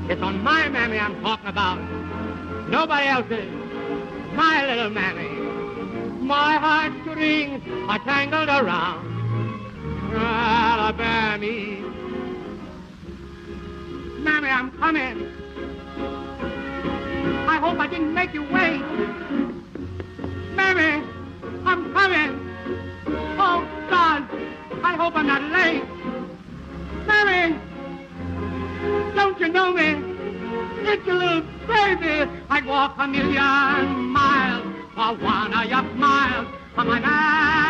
It's on my mammy I'm talking about. Nobody else's. My little mammy. My heartstrings are tangled around Alabama. Mammy, I'm coming. I hope I didn't make you wait. Mammy, I'm coming. Oh, God, I hope I'm not late. Mammy, don't you know me? It's a little baby. Walk a million miles for one of your smiles. For my.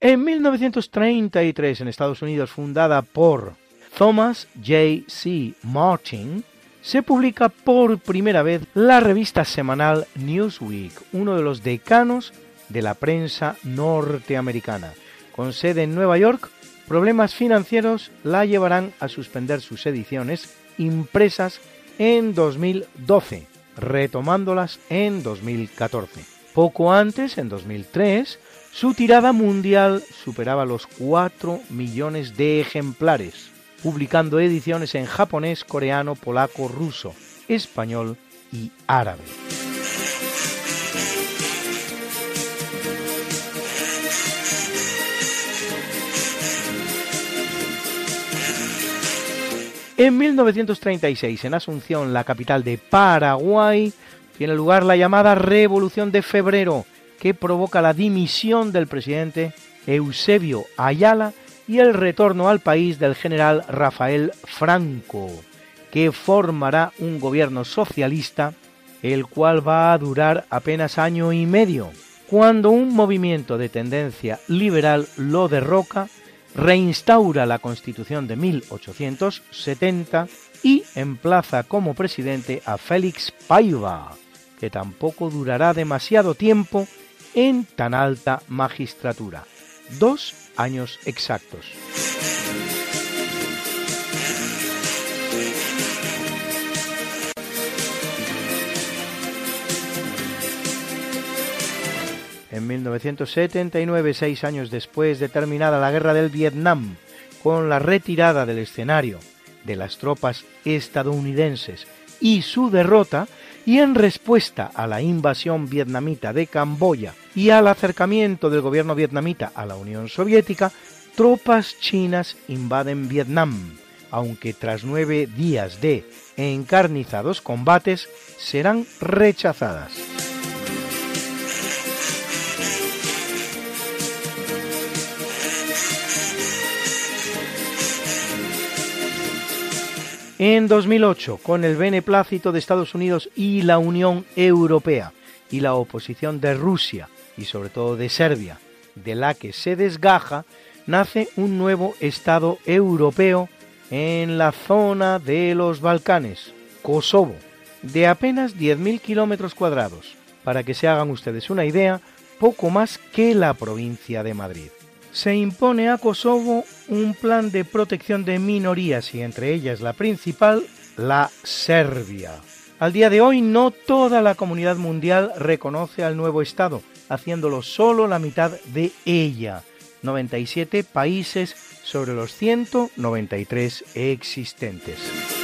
En 1933, en Estados Unidos, fundada por Thomas J. C. Martin, se publica por primera vez la revista semanal Newsweek, uno de los decanos de la prensa norteamericana. Con sede en Nueva York, problemas financieros la llevarán a suspender sus ediciones impresas en 2012, retomándolas en 2014. Poco antes, en 2003, su tirada mundial superaba los 4 millones de ejemplares, publicando ediciones en japonés, coreano, polaco, ruso, español y árabe. En 1936, en Asunción, la capital de Paraguay, tiene lugar la llamada Revolución de Febrero, que provoca la dimisión del presidente Eusebio Ayala y el retorno al país del general Rafael Franco, que formará un gobierno socialista, el cual va a durar apenas año y medio, cuando un movimiento de tendencia liberal lo derroca, reinstaura la Constitución de 1870 y emplaza como presidente a Félix Paiva, que tampoco durará demasiado tiempo en tan alta magistratura. Dos años exactos. En 1979, seis años después de terminada la guerra del Vietnam, con la retirada del escenario de las tropas estadounidenses y su derrota, y en respuesta a la invasión vietnamita de Camboya y al acercamiento del gobierno vietnamita a la Unión Soviética, tropas chinas invaden Vietnam, aunque tras nueve días de encarnizados combates serán rechazadas. En 2008, con el beneplácito de Estados Unidos y la Unión Europea y la oposición de Rusia y sobre todo de Serbia, de la que se desgaja, nace un nuevo Estado europeo en la zona de los Balcanes, Kosovo, de apenas 10.000 kilómetros cuadrados. Para que se hagan ustedes una idea, poco más que la provincia de Madrid se impone a Kosovo un plan de protección de minorías y entre ellas la principal, la Serbia. Al día de hoy no toda la comunidad mundial reconoce al nuevo Estado, haciéndolo solo la mitad de ella, 97 países sobre los 193 existentes.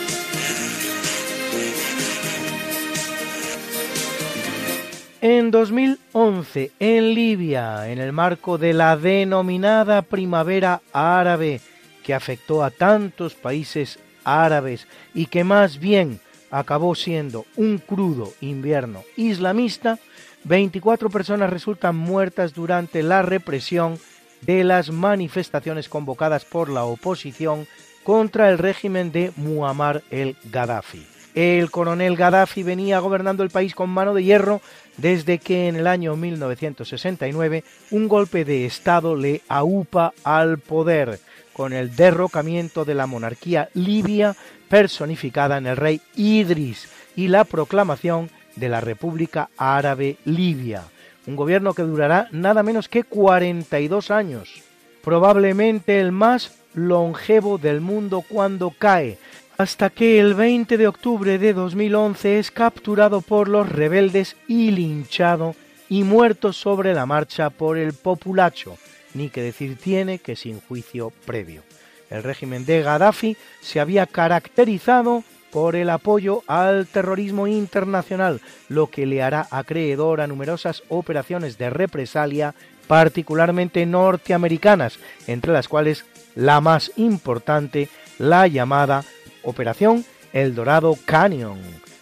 En 2011, en Libia, en el marco de la denominada primavera árabe, que afectó a tantos países árabes y que más bien acabó siendo un crudo invierno islamista, 24 personas resultan muertas durante la represión de las manifestaciones convocadas por la oposición contra el régimen de Muammar el Gaddafi. El coronel Gaddafi venía gobernando el país con mano de hierro desde que en el año 1969 un golpe de Estado le aupa al poder, con el derrocamiento de la monarquía libia personificada en el rey Idris y la proclamación de la República Árabe Libia, un gobierno que durará nada menos que 42 años, probablemente el más longevo del mundo cuando cae, hasta que el 20 de octubre de 2011 es capturado por los rebeldes y linchado y muerto sobre la marcha por el populacho, ni que decir tiene que sin juicio previo. El régimen de Gaddafi se había caracterizado por el apoyo al terrorismo internacional, lo que le hará acreedor a numerosas operaciones de represalia, particularmente norteamericanas, entre las cuales la más importante, la llamada Operación El Dorado Canyon,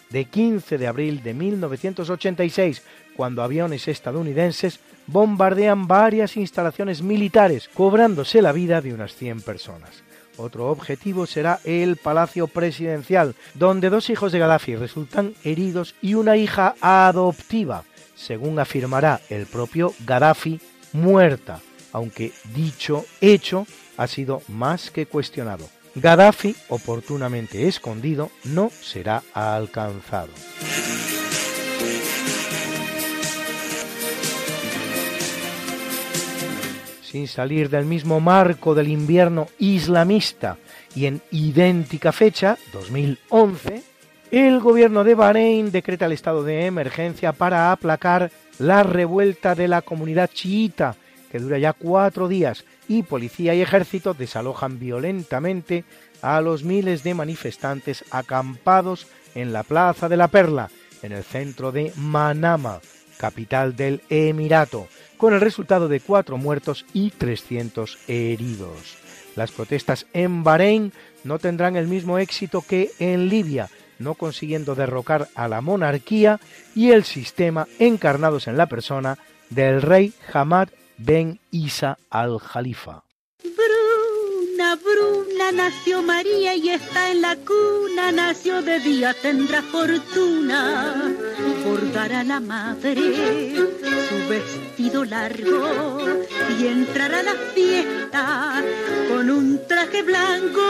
de 15 de abril de 1986, cuando aviones estadounidenses bombardean varias instalaciones militares, cobrándose la vida de unas 100 personas. Otro objetivo será el Palacio Presidencial, donde dos hijos de Gaddafi resultan heridos y una hija adoptiva, según afirmará el propio Gaddafi, muerta, aunque dicho hecho ha sido más que cuestionado. Gaddafi, oportunamente escondido, no será alcanzado. sin salir del mismo marco del invierno islamista y en idéntica fecha, 2011, el gobierno de Bahrein decreta el estado de emergencia para aplacar la revuelta de la comunidad chiita, que dura ya cuatro días, y policía y ejército desalojan violentamente a los miles de manifestantes acampados en la Plaza de la Perla, en el centro de Manama, capital del Emirato, con el resultado de cuatro muertos y 300 heridos. Las protestas en Bahrein no tendrán el mismo éxito que en Libia, no consiguiendo derrocar a la monarquía y el sistema encarnados en la persona del rey Hamad ben Isa al-Jalifa. Bruna, Bruna, nació María y está en la cuna, nació de día, tendrá fortuna. Por dar a la madre su vestido largo y entrar a la fiesta con un traje blanco.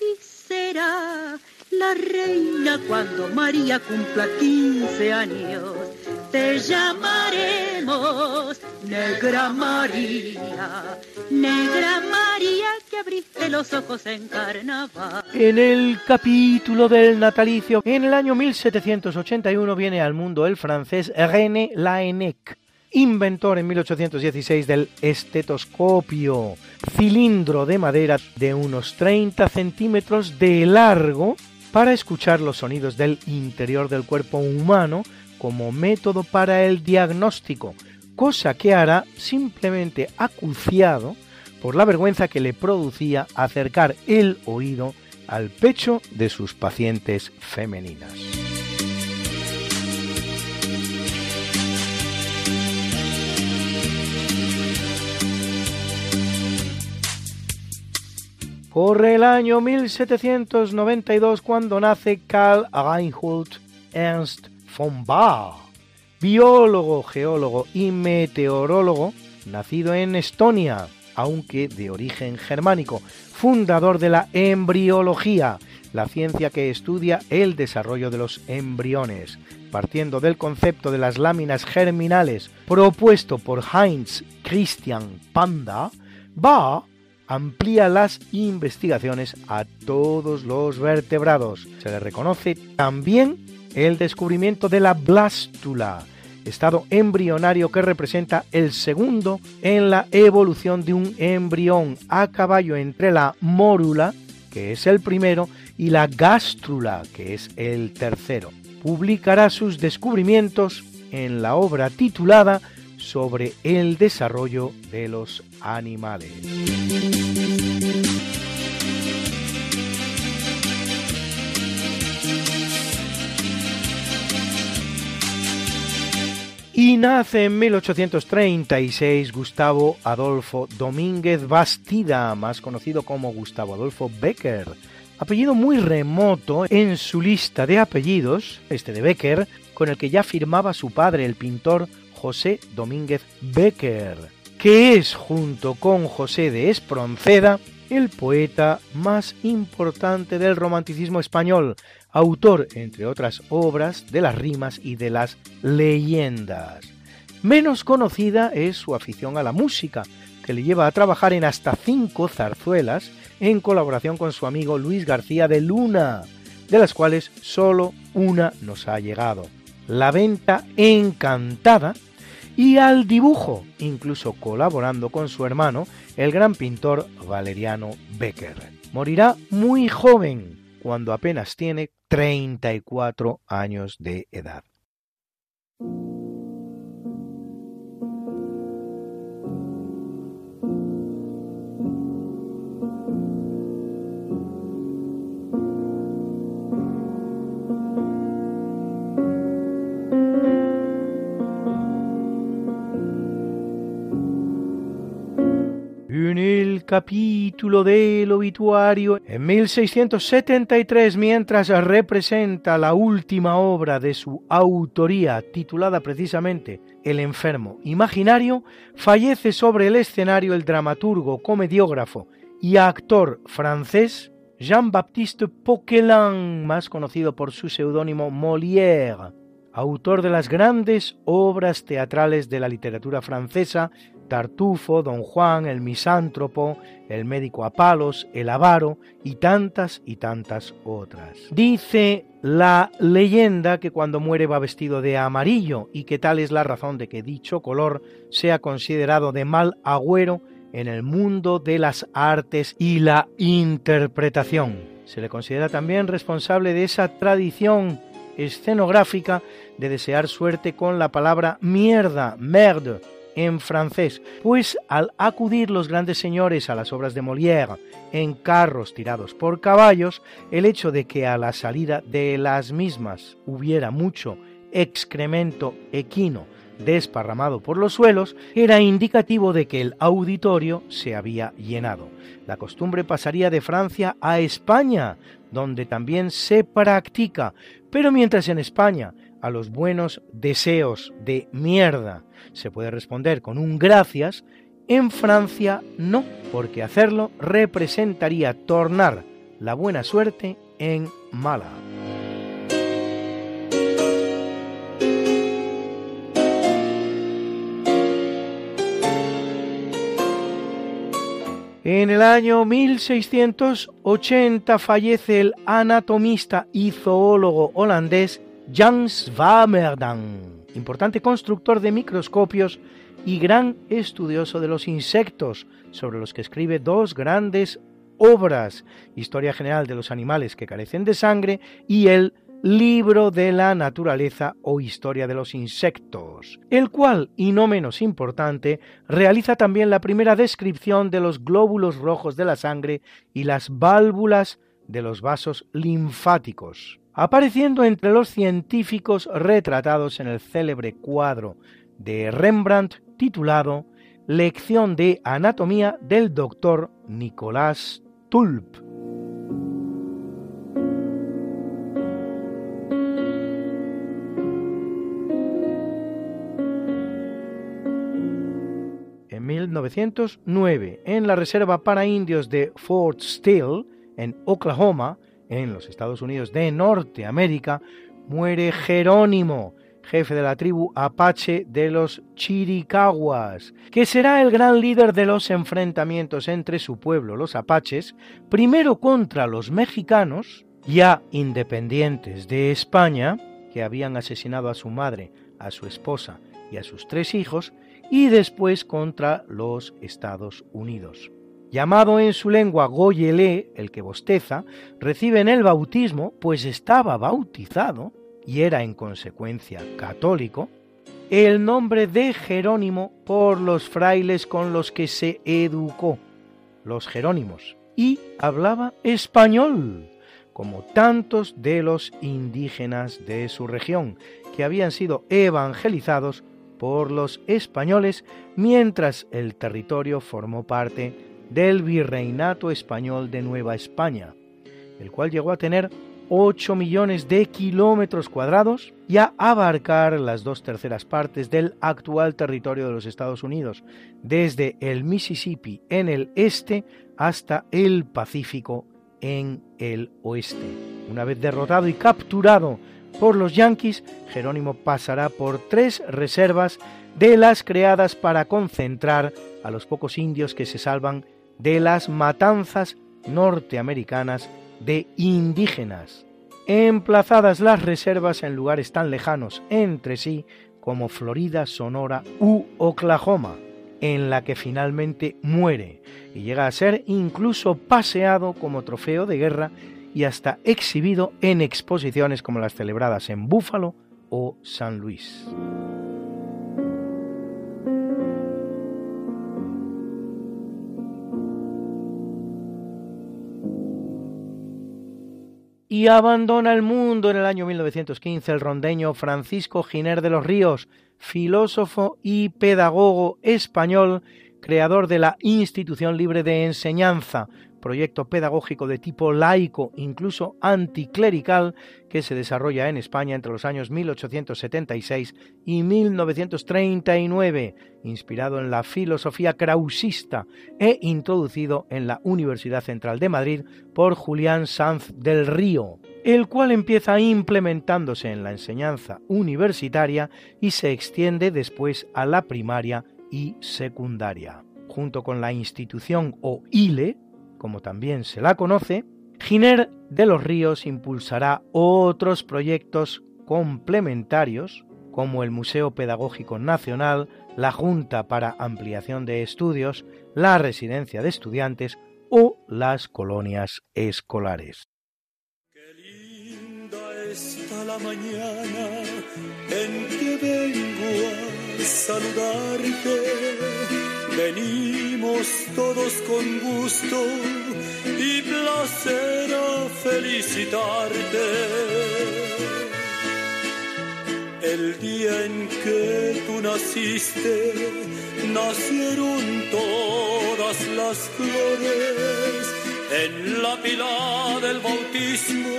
Y será la reina cuando María cumpla 15 años te llamaremos Negra María, Negra María que abriste los ojos en carnaval. En el capítulo del natalicio, en el año 1781 viene al mundo el francés René Laennec, inventor en 1816 del estetoscopio, cilindro de madera de unos 30 centímetros de largo para escuchar los sonidos del interior del cuerpo humano como método para el diagnóstico, cosa que hará simplemente acuciado por la vergüenza que le producía acercar el oído al pecho de sus pacientes femeninas. Corre el año 1792 cuando nace Karl Reinhold Ernst von Baar, biólogo, geólogo y meteorólogo, nacido en Estonia, aunque de origen germánico, fundador de la embriología, la ciencia que estudia el desarrollo de los embriones, partiendo del concepto de las láminas germinales propuesto por Heinz Christian Panda, Baar amplía las investigaciones a todos los vertebrados. Se le reconoce también el descubrimiento de la blástula, estado embrionario que representa el segundo en la evolución de un embrión a caballo entre la mórula, que es el primero, y la gástrula, que es el tercero. Publicará sus descubrimientos en la obra titulada sobre el desarrollo de los animales. Y nace en 1836 Gustavo Adolfo Domínguez Bastida, más conocido como Gustavo Adolfo Becker. Apellido muy remoto en su lista de apellidos, este de Becker, con el que ya firmaba su padre, el pintor José Domínguez Becker, que es, junto con José de Espronceda, el poeta más importante del romanticismo español, autor, entre otras obras, de las rimas y de las leyendas. Menos conocida es su afición a la música, que le lleva a trabajar en hasta cinco zarzuelas en colaboración con su amigo Luis García de Luna, de las cuales solo una nos ha llegado. La venta encantada y al dibujo, incluso colaborando con su hermano, el gran pintor Valeriano Becker. Morirá muy joven, cuando apenas tiene 34 años de edad. Capítulo del obituario, en 1673, mientras representa la última obra de su autoría, titulada precisamente El enfermo imaginario, fallece sobre el escenario el dramaturgo, comediógrafo y actor francés Jean-Baptiste Poquelin, más conocido por su seudónimo Molière, autor de las grandes obras teatrales de la literatura francesa Tartufo, Don Juan, el misántropo, el médico a palos, el avaro y tantas y tantas otras. Dice la leyenda que cuando muere va vestido de amarillo y que tal es la razón de que dicho color sea considerado de mal agüero en el mundo de las artes y la interpretación. Se le considera también responsable de esa tradición escenográfica de desear suerte con la palabra mierda, merde, en francés, pues al acudir los grandes señores a las obras de Molière en carros tirados por caballos, el hecho de que a la salida de las mismas hubiera mucho excremento equino desparramado por los suelos era indicativo de que el auditorio se había llenado. La costumbre pasaría de Francia a España, donde también se practica, pero mientras en España a los buenos deseos de mierda se puede responder con un gracias, en Francia no, porque hacerlo representaría tornar la buena suerte en mala. En el año 1680 fallece el anatomista y zoólogo holandés Jan Swammerdam, importante constructor de microscopios y gran estudioso de los insectos, sobre los que escribe dos grandes obras, Historia General de los Animales que carecen de sangre y el Libro de la Naturaleza o Historia de los Insectos, el cual, y no menos importante, realiza también la primera descripción de los glóbulos rojos de la sangre y las válvulas de los vasos linfáticos apareciendo entre los científicos retratados en el célebre cuadro de Rembrandt titulado Lección de Anatomía del doctor Nicolás Tulp. En 1909, en la Reserva para Indios de Fort Steele, en Oklahoma, en los Estados Unidos de Norteamérica, muere Jerónimo, jefe de la tribu apache de los Chiricahuas, que será el gran líder de los enfrentamientos entre su pueblo, los apaches, primero contra los mexicanos, ya independientes de España, que habían asesinado a su madre, a su esposa y a sus tres hijos, y después contra los Estados Unidos llamado en su lengua Goyelé, el que bosteza, recibe en el bautismo, pues estaba bautizado y era en consecuencia católico, el nombre de Jerónimo por los frailes con los que se educó, los Jerónimos, y hablaba español, como tantos de los indígenas de su región, que habían sido evangelizados por los españoles mientras el territorio formó parte del Virreinato Español de Nueva España, el cual llegó a tener 8 millones de kilómetros cuadrados y a abarcar las dos terceras partes del actual territorio de los Estados Unidos, desde el Mississippi en el este hasta el Pacífico en el oeste. Una vez derrotado y capturado por los yanquis, Jerónimo pasará por tres reservas de las creadas para concentrar a los pocos indios que se salvan de las matanzas norteamericanas de indígenas, emplazadas las reservas en lugares tan lejanos entre sí como Florida, Sonora u Oklahoma, en la que finalmente muere y llega a ser incluso paseado como trofeo de guerra y hasta exhibido en exposiciones como las celebradas en Búfalo o San Luis. Y abandona el mundo en el año 1915 el rondeño Francisco Giner de los Ríos, filósofo y pedagogo español, creador de la Institución Libre de Enseñanza, proyecto pedagógico de tipo laico, incluso anticlerical, que se desarrolla en España entre los años 1876 y 1939, inspirado en la filosofía krausista e introducido en la Universidad Central de Madrid por Julián Sanz del Río, el cual empieza implementándose en la enseñanza universitaria y se extiende después a la primaria y secundaria. Junto con la institución o ILE, como también se la conoce, Giner de los Ríos impulsará otros proyectos complementarios como el Museo Pedagógico Nacional, la Junta para Ampliación de Estudios, la Residencia de Estudiantes o las colonias escolares. Qué linda está la mañana en que vengo a saludarte Venimos todos con gusto y placer a felicitarte. El día en que tú naciste, nacieron todas las flores. En la pila del bautismo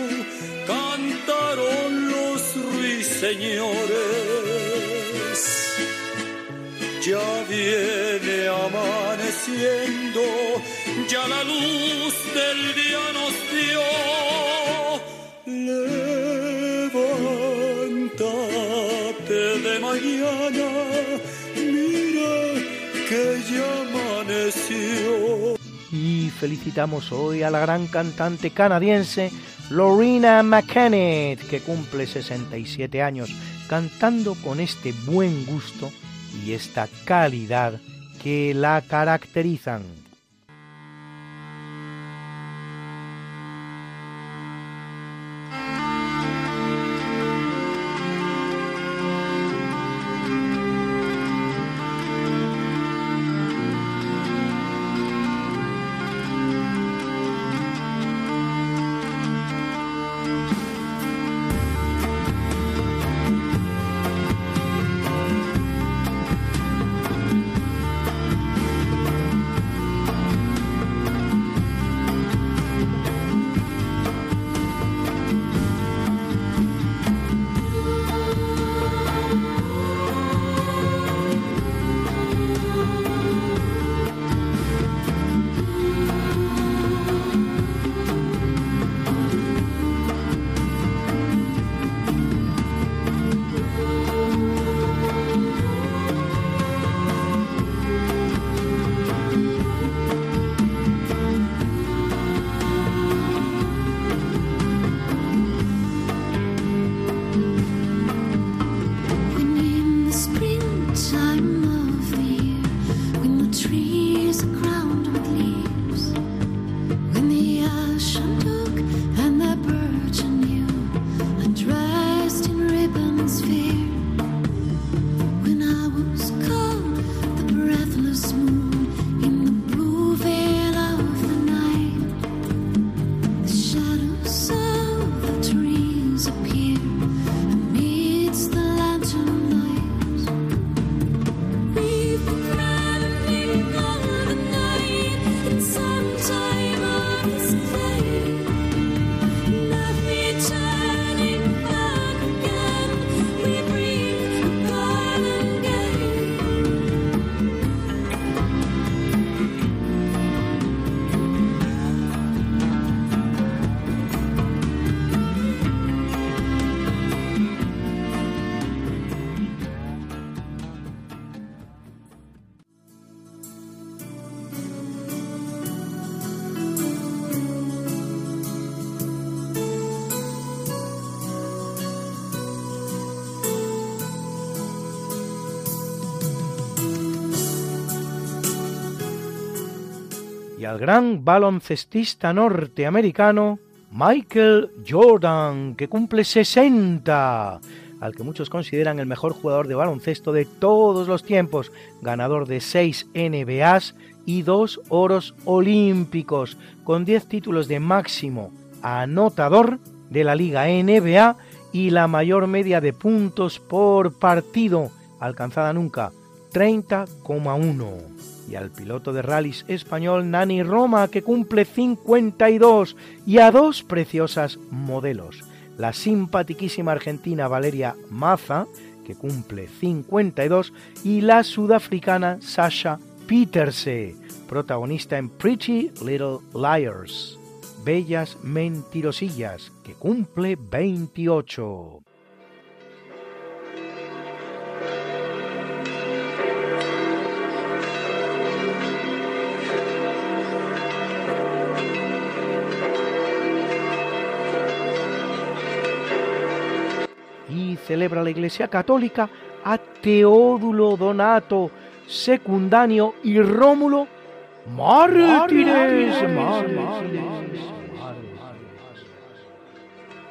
cantaron los ruiseñores ya viene amaneciendo, ya la luz del día nos dio. Levántate de mañana, mira que ya amaneció. Y felicitamos hoy a la gran cantante canadiense Lorena McKennitt, que cumple 67 años, cantando con este buen gusto y esta calidad que la caracterizan. Al gran baloncestista norteamericano Michael Jordan, que cumple 60, al que muchos consideran el mejor jugador de baloncesto de todos los tiempos, ganador de 6 NBAs y 2 oros olímpicos, con 10 títulos de máximo anotador de la Liga NBA y la mayor media de puntos por partido alcanzada nunca, 30,1 y al piloto de rallies español Nani Roma, que cumple 52, y a dos preciosas modelos, la simpatiquísima argentina Valeria Maza, que cumple 52, y la sudafricana Sasha Peterse, protagonista en Pretty Little Liars, Bellas Mentirosillas, que cumple 28. Celebra la Iglesia Católica a Teódulo Donato Secundanio y Rómulo mártires,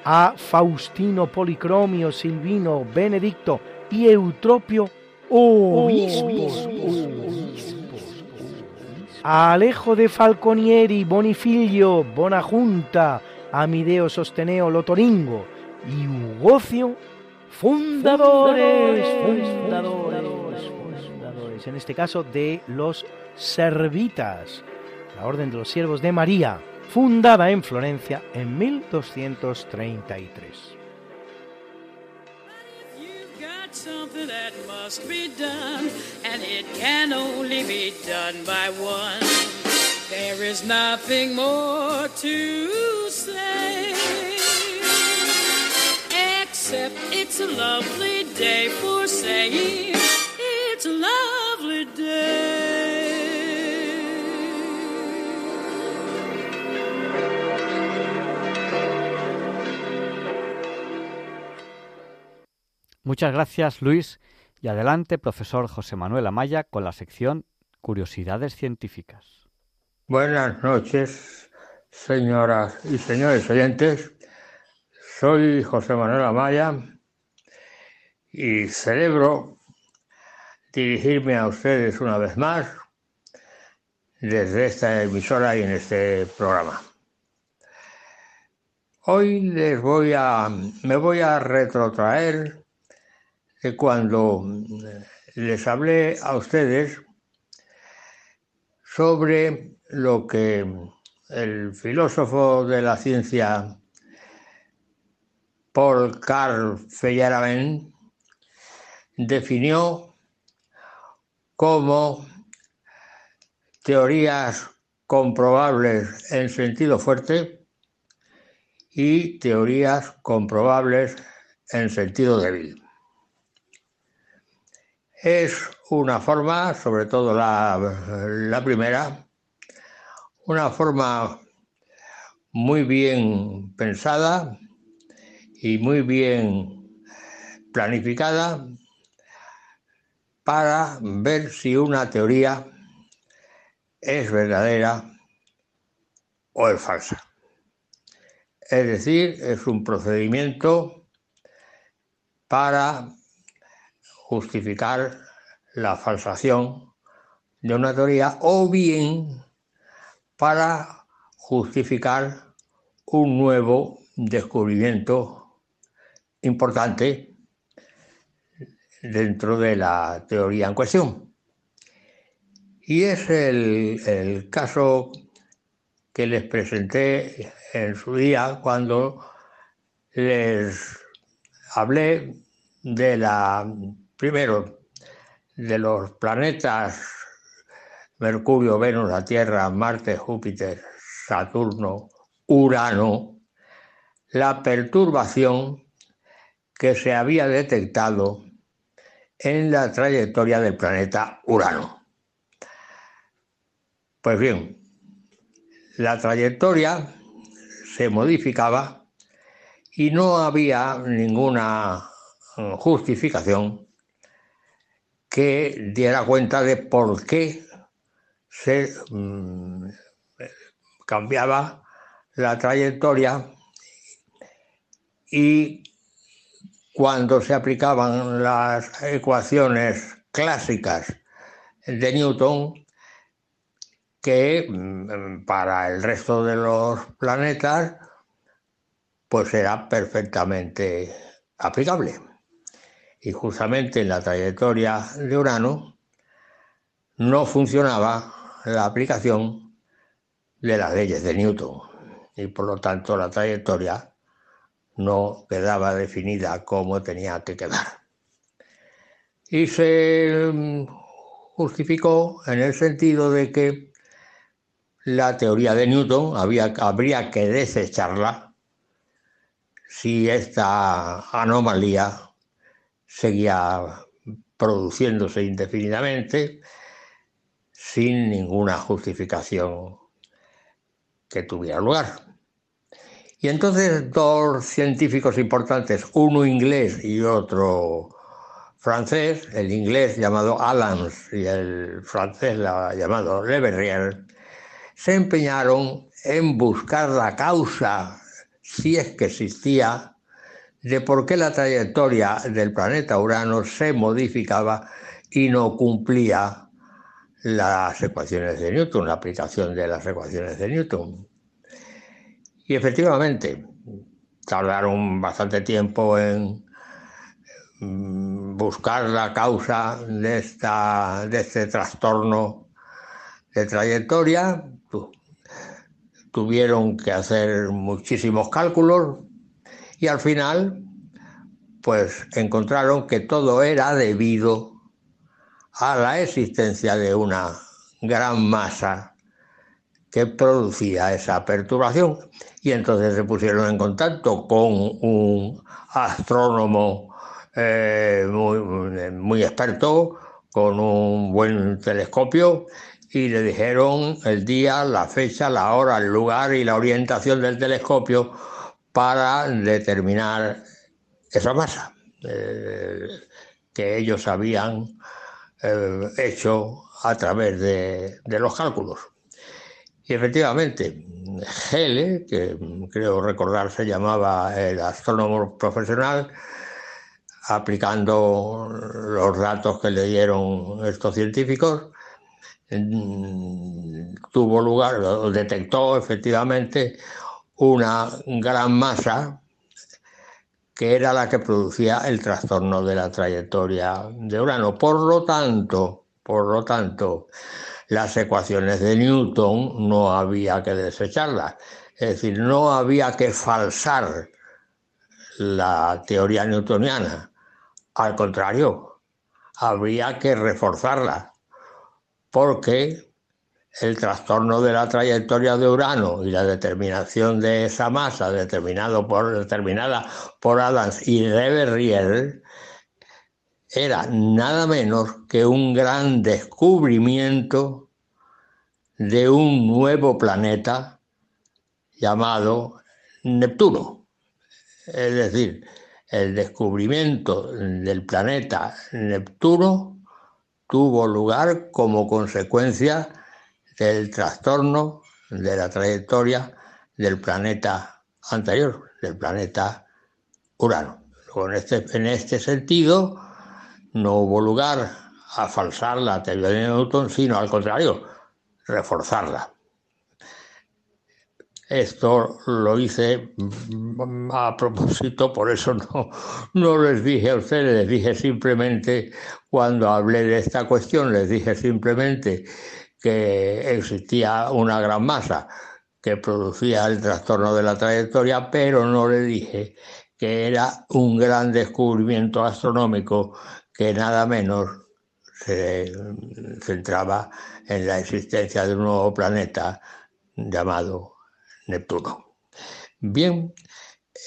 a Faustino Policromio, Silvino, Benedicto y Eutropio obispos, a Alejo de Falconieri, Bonifilio, Bonajunta, Amideo Sosteneo Lotoringo y Ugocio fundadores, fundadores, fundadores, en este caso de los Servitas, la Orden de los Siervos de María, fundada en Florencia en 1233. something that must be done, and it can only be done by one. There is nothing more to say. It's a lovely day for saying it's a lovely day. Muchas gracias, Luis. Y adelante, profesor José Manuel Amaya, con la sección Curiosidades Científicas. Buenas noches, señoras y señores oyentes. Soy José Manuel Amaya y celebro dirigirme a ustedes una vez más desde esta emisora y en este programa. Hoy les voy a, me voy a retrotraer de cuando les hablé a ustedes sobre lo que el filósofo de la ciencia Paul Carl Feyerabend definió como teorías comprobables en sentido fuerte y teorías comprobables en sentido débil. Es una forma, sobre todo la, la primera, una forma muy bien pensada, y muy bien planificada para ver si una teoría es verdadera o es falsa. Es decir, es un procedimiento para justificar la falsación de una teoría o bien para justificar un nuevo descubrimiento importante dentro de la teoría en cuestión. Y es el, caso que les presenté en su día cuando les hablé de la, primero, de los planetas Mercurio, Venus, la Tierra, Marte, Júpiter, Saturno, Urano, la perturbación que se había detectado en la trayectoria del planeta Urano. Pues bien, la trayectoria se modificaba y no había ninguna eh, justificación que diera cuenta de por qué se mm, cambiaba la trayectoria y cuando se aplicaban las ecuaciones clásicas de Newton, que mm, para el resto de los planetas pues era perfectamente aplicable. Y justamente en la trayectoria de Urano no funcionaba la aplicación de las leyes de Newton y por lo tanto la trayectoria no quedaba definida como tenía que quedar. Y se mm, justificó en el sentido de que la teoría de Newton había, habría que desecharla si esta anomalía seguía produciéndose indefinidamente sin ninguna justificación que tuviera lugar. Y entonces dos científicos importantes, uno inglés y otro francés, el inglés llamado Allans y el francés llamado Le Verrier, se empeñaron en buscar la causa, si es que existía, de por qué la trayectoria del planeta Urano se modificaba y no cumplía las ecuaciones de Newton, la aplicación de las ecuaciones de Newton. Y efectivamente, tardaron bastante tiempo en mm, buscar la causa de, esta, de este trastorno de trayectoria. Tuvieron que hacer muchísimos cálculos y al final, pues encontraron que todo era debido a la existencia de una gran masa que producía esa perturbación. Y entonces se pusieron en contacto con un astrónomo eh, muy, experto, con un buen telescopio, y le dijeron el día, la fecha, la hora, el lugar y la orientación del telescopio para determinar esa masa eh, que ellos habían eh, hecho a través de, los cálculos. Y efectivamente, Hele, que creo recordar se llamaba el astrónomo profesional, aplicando los datos que le dieron estos científicos, mm, tuvo lugar, detectó efectivamente una gran masa que era la que producía el trastorno de la trayectoria de Urano. Por lo tanto, por lo tanto, las ecuaciones de Newton no había que desecharlas. Es decir, no había que falsar la teoría newtoniana. Al contrario, habría que reforzarla, porque el trastorno de la trayectoria de Urano y la determinación de esa masa por, determinada por Adams y Leverrier era nada menos que un gran descubrimiento de un nuevo planeta llamado Neptuno. Es decir, el descubrimiento del planeta Neptuno tuvo lugar como consecuencia del trastorno de la trayectoria del planeta anterior, del planeta Urano. En este, en este sentido, no hubo lugar a falsar la teoría de Newton, sino al contrario, reforzarla. Esto lo hice a propósito, por eso no, no les dije a ustedes, les dije simplemente, cuando hablé de esta cuestión, les dije simplemente que existía una gran masa que producía el trastorno de la trayectoria, pero no le dije que era un gran descubrimiento astronómico que nada menos se centraba en la existencia de un nuevo planeta llamado Neptuno. Bien,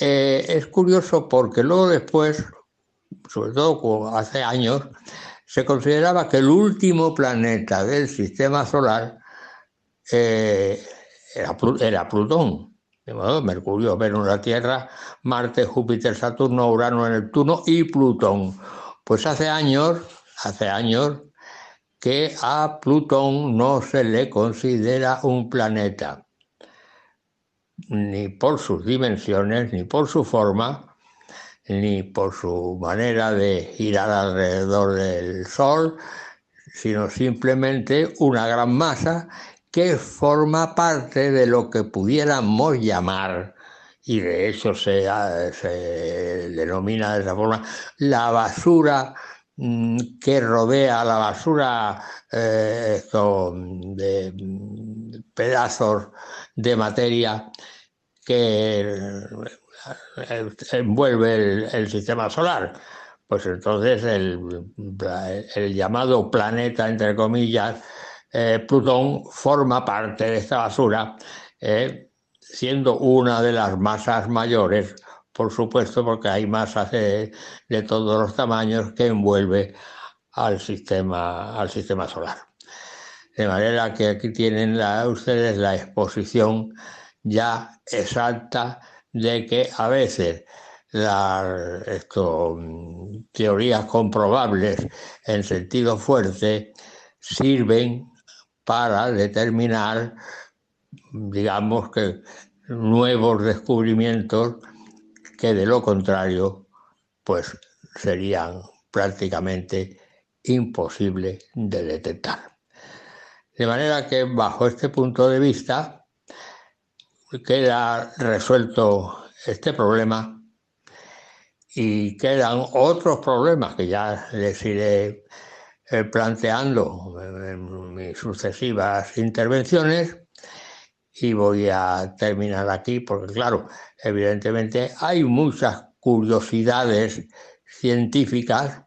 eh, es curioso porque luego después, sobre todo hace años, se consideraba que el último planeta del sistema solar eh, era, Plutón. De modo, Mercurio, Venus, la Tierra, Marte, Júpiter, Saturno, Urano, Neptuno y Plutón. Pues hace años, hace años que a Plutón no se le considera un planeta. ni por sus dimensiones, ni por su forma, ni por su manera de girar alrededor del Sol, sino simplemente una gran masa que forma parte de lo que pudiéramos llamar, y de hecho se, denomina de esa forma, la basura mm, que rodea la basura eh, de pedazos de materia que eh, envuelve el, sistema solar. Pues entonces el, llamado planeta, entre comillas, eh, Plutón, forma parte de esta basura, eh, siendo una de las masas mayores, por supuesto, porque hay masas de, todos los tamaños que envuelve al sistema, al sistema solar. De manera que aquí tienen ustedes la exposición ya exacta de que a veces las teorías comprobables en sentido fuerte sirven para determinar, digamos que, nuevos descubrimientos que de lo contrario, pues serían prácticamente imposibles de detectar. De manera que bajo este punto de vista queda resuelto este problema y quedan otros problemas que ya les iré eh, planteando en mis sucesivas intervenciones y voy a terminar aquí porque claro, evidentemente hay muchas curiosidades científicas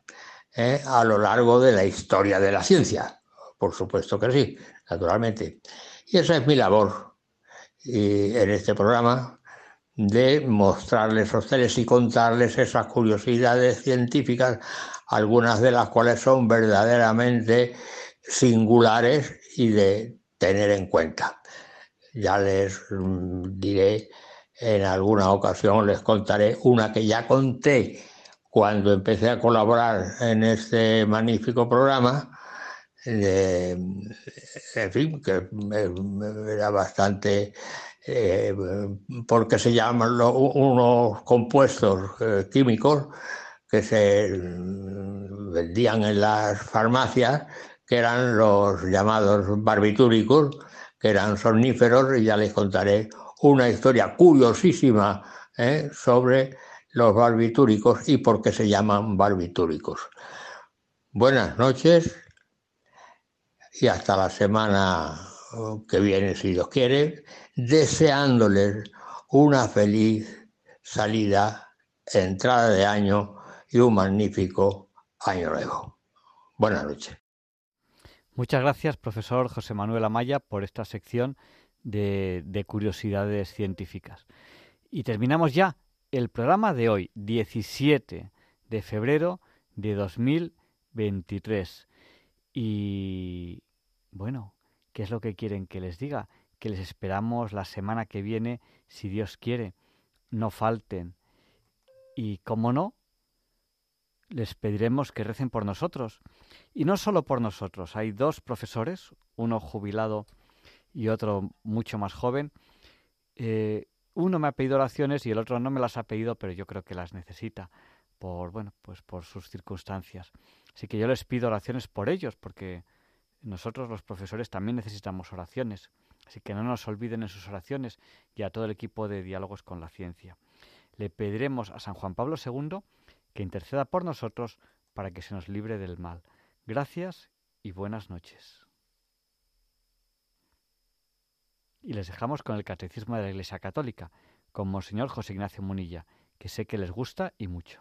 eh, a lo largo de la historia de la ciencia por supuesto que sí, naturalmente. Y esa es mi labor en este programa de mostrarles a ustedes y contarles esas curiosidades científicas, algunas de las cuales son verdaderamente singulares y de tener en cuenta. Ya les diré en alguna ocasión, les contaré una que ya conté cuando empecé a colaborar en este magnífico programa, en fin, que era bastante, eh, porque se llaman unos compuestos eh, químicos que se vendían en las farmacias, que eran los llamados barbitúricos, que eran somníferos, y ya les contaré una historia curiosísima eh, sobre los barbitúricos y por qué se llaman barbitúricos. Buenas noches y hasta la semana que viene, si Dios quiere, deseándoles una feliz salida, entrada de año y un magnífico año nuevo. Buenas noches. Muchas gracias, profesor José Manuel Amaya, por esta sección de, de curiosidades científicas. Y terminamos ya el programa de hoy, 17 de febrero de 2023. Y bueno, ¿qué es lo que quieren que les diga? Que les esperamos la semana que viene, si Dios quiere. No falten. Y como no, les pediremos que recen por nosotros. Y no solo por nosotros. Hay dos profesores, uno jubilado y otro mucho más joven. Eh, uno me ha pedido oraciones y el otro no me las ha pedido, pero yo creo que las necesita por bueno, pues por sus circunstancias. Así que yo les pido oraciones por ellos, porque nosotros los profesores también necesitamos oraciones, así que no nos olviden en sus oraciones y a todo el equipo de diálogos con la ciencia. Le pediremos a San Juan Pablo II que interceda por nosotros para que se nos libre del mal. Gracias y buenas noches. Y les dejamos con el Catecismo de la Iglesia Católica, con Monseñor José Ignacio Munilla, que sé que les gusta y mucho.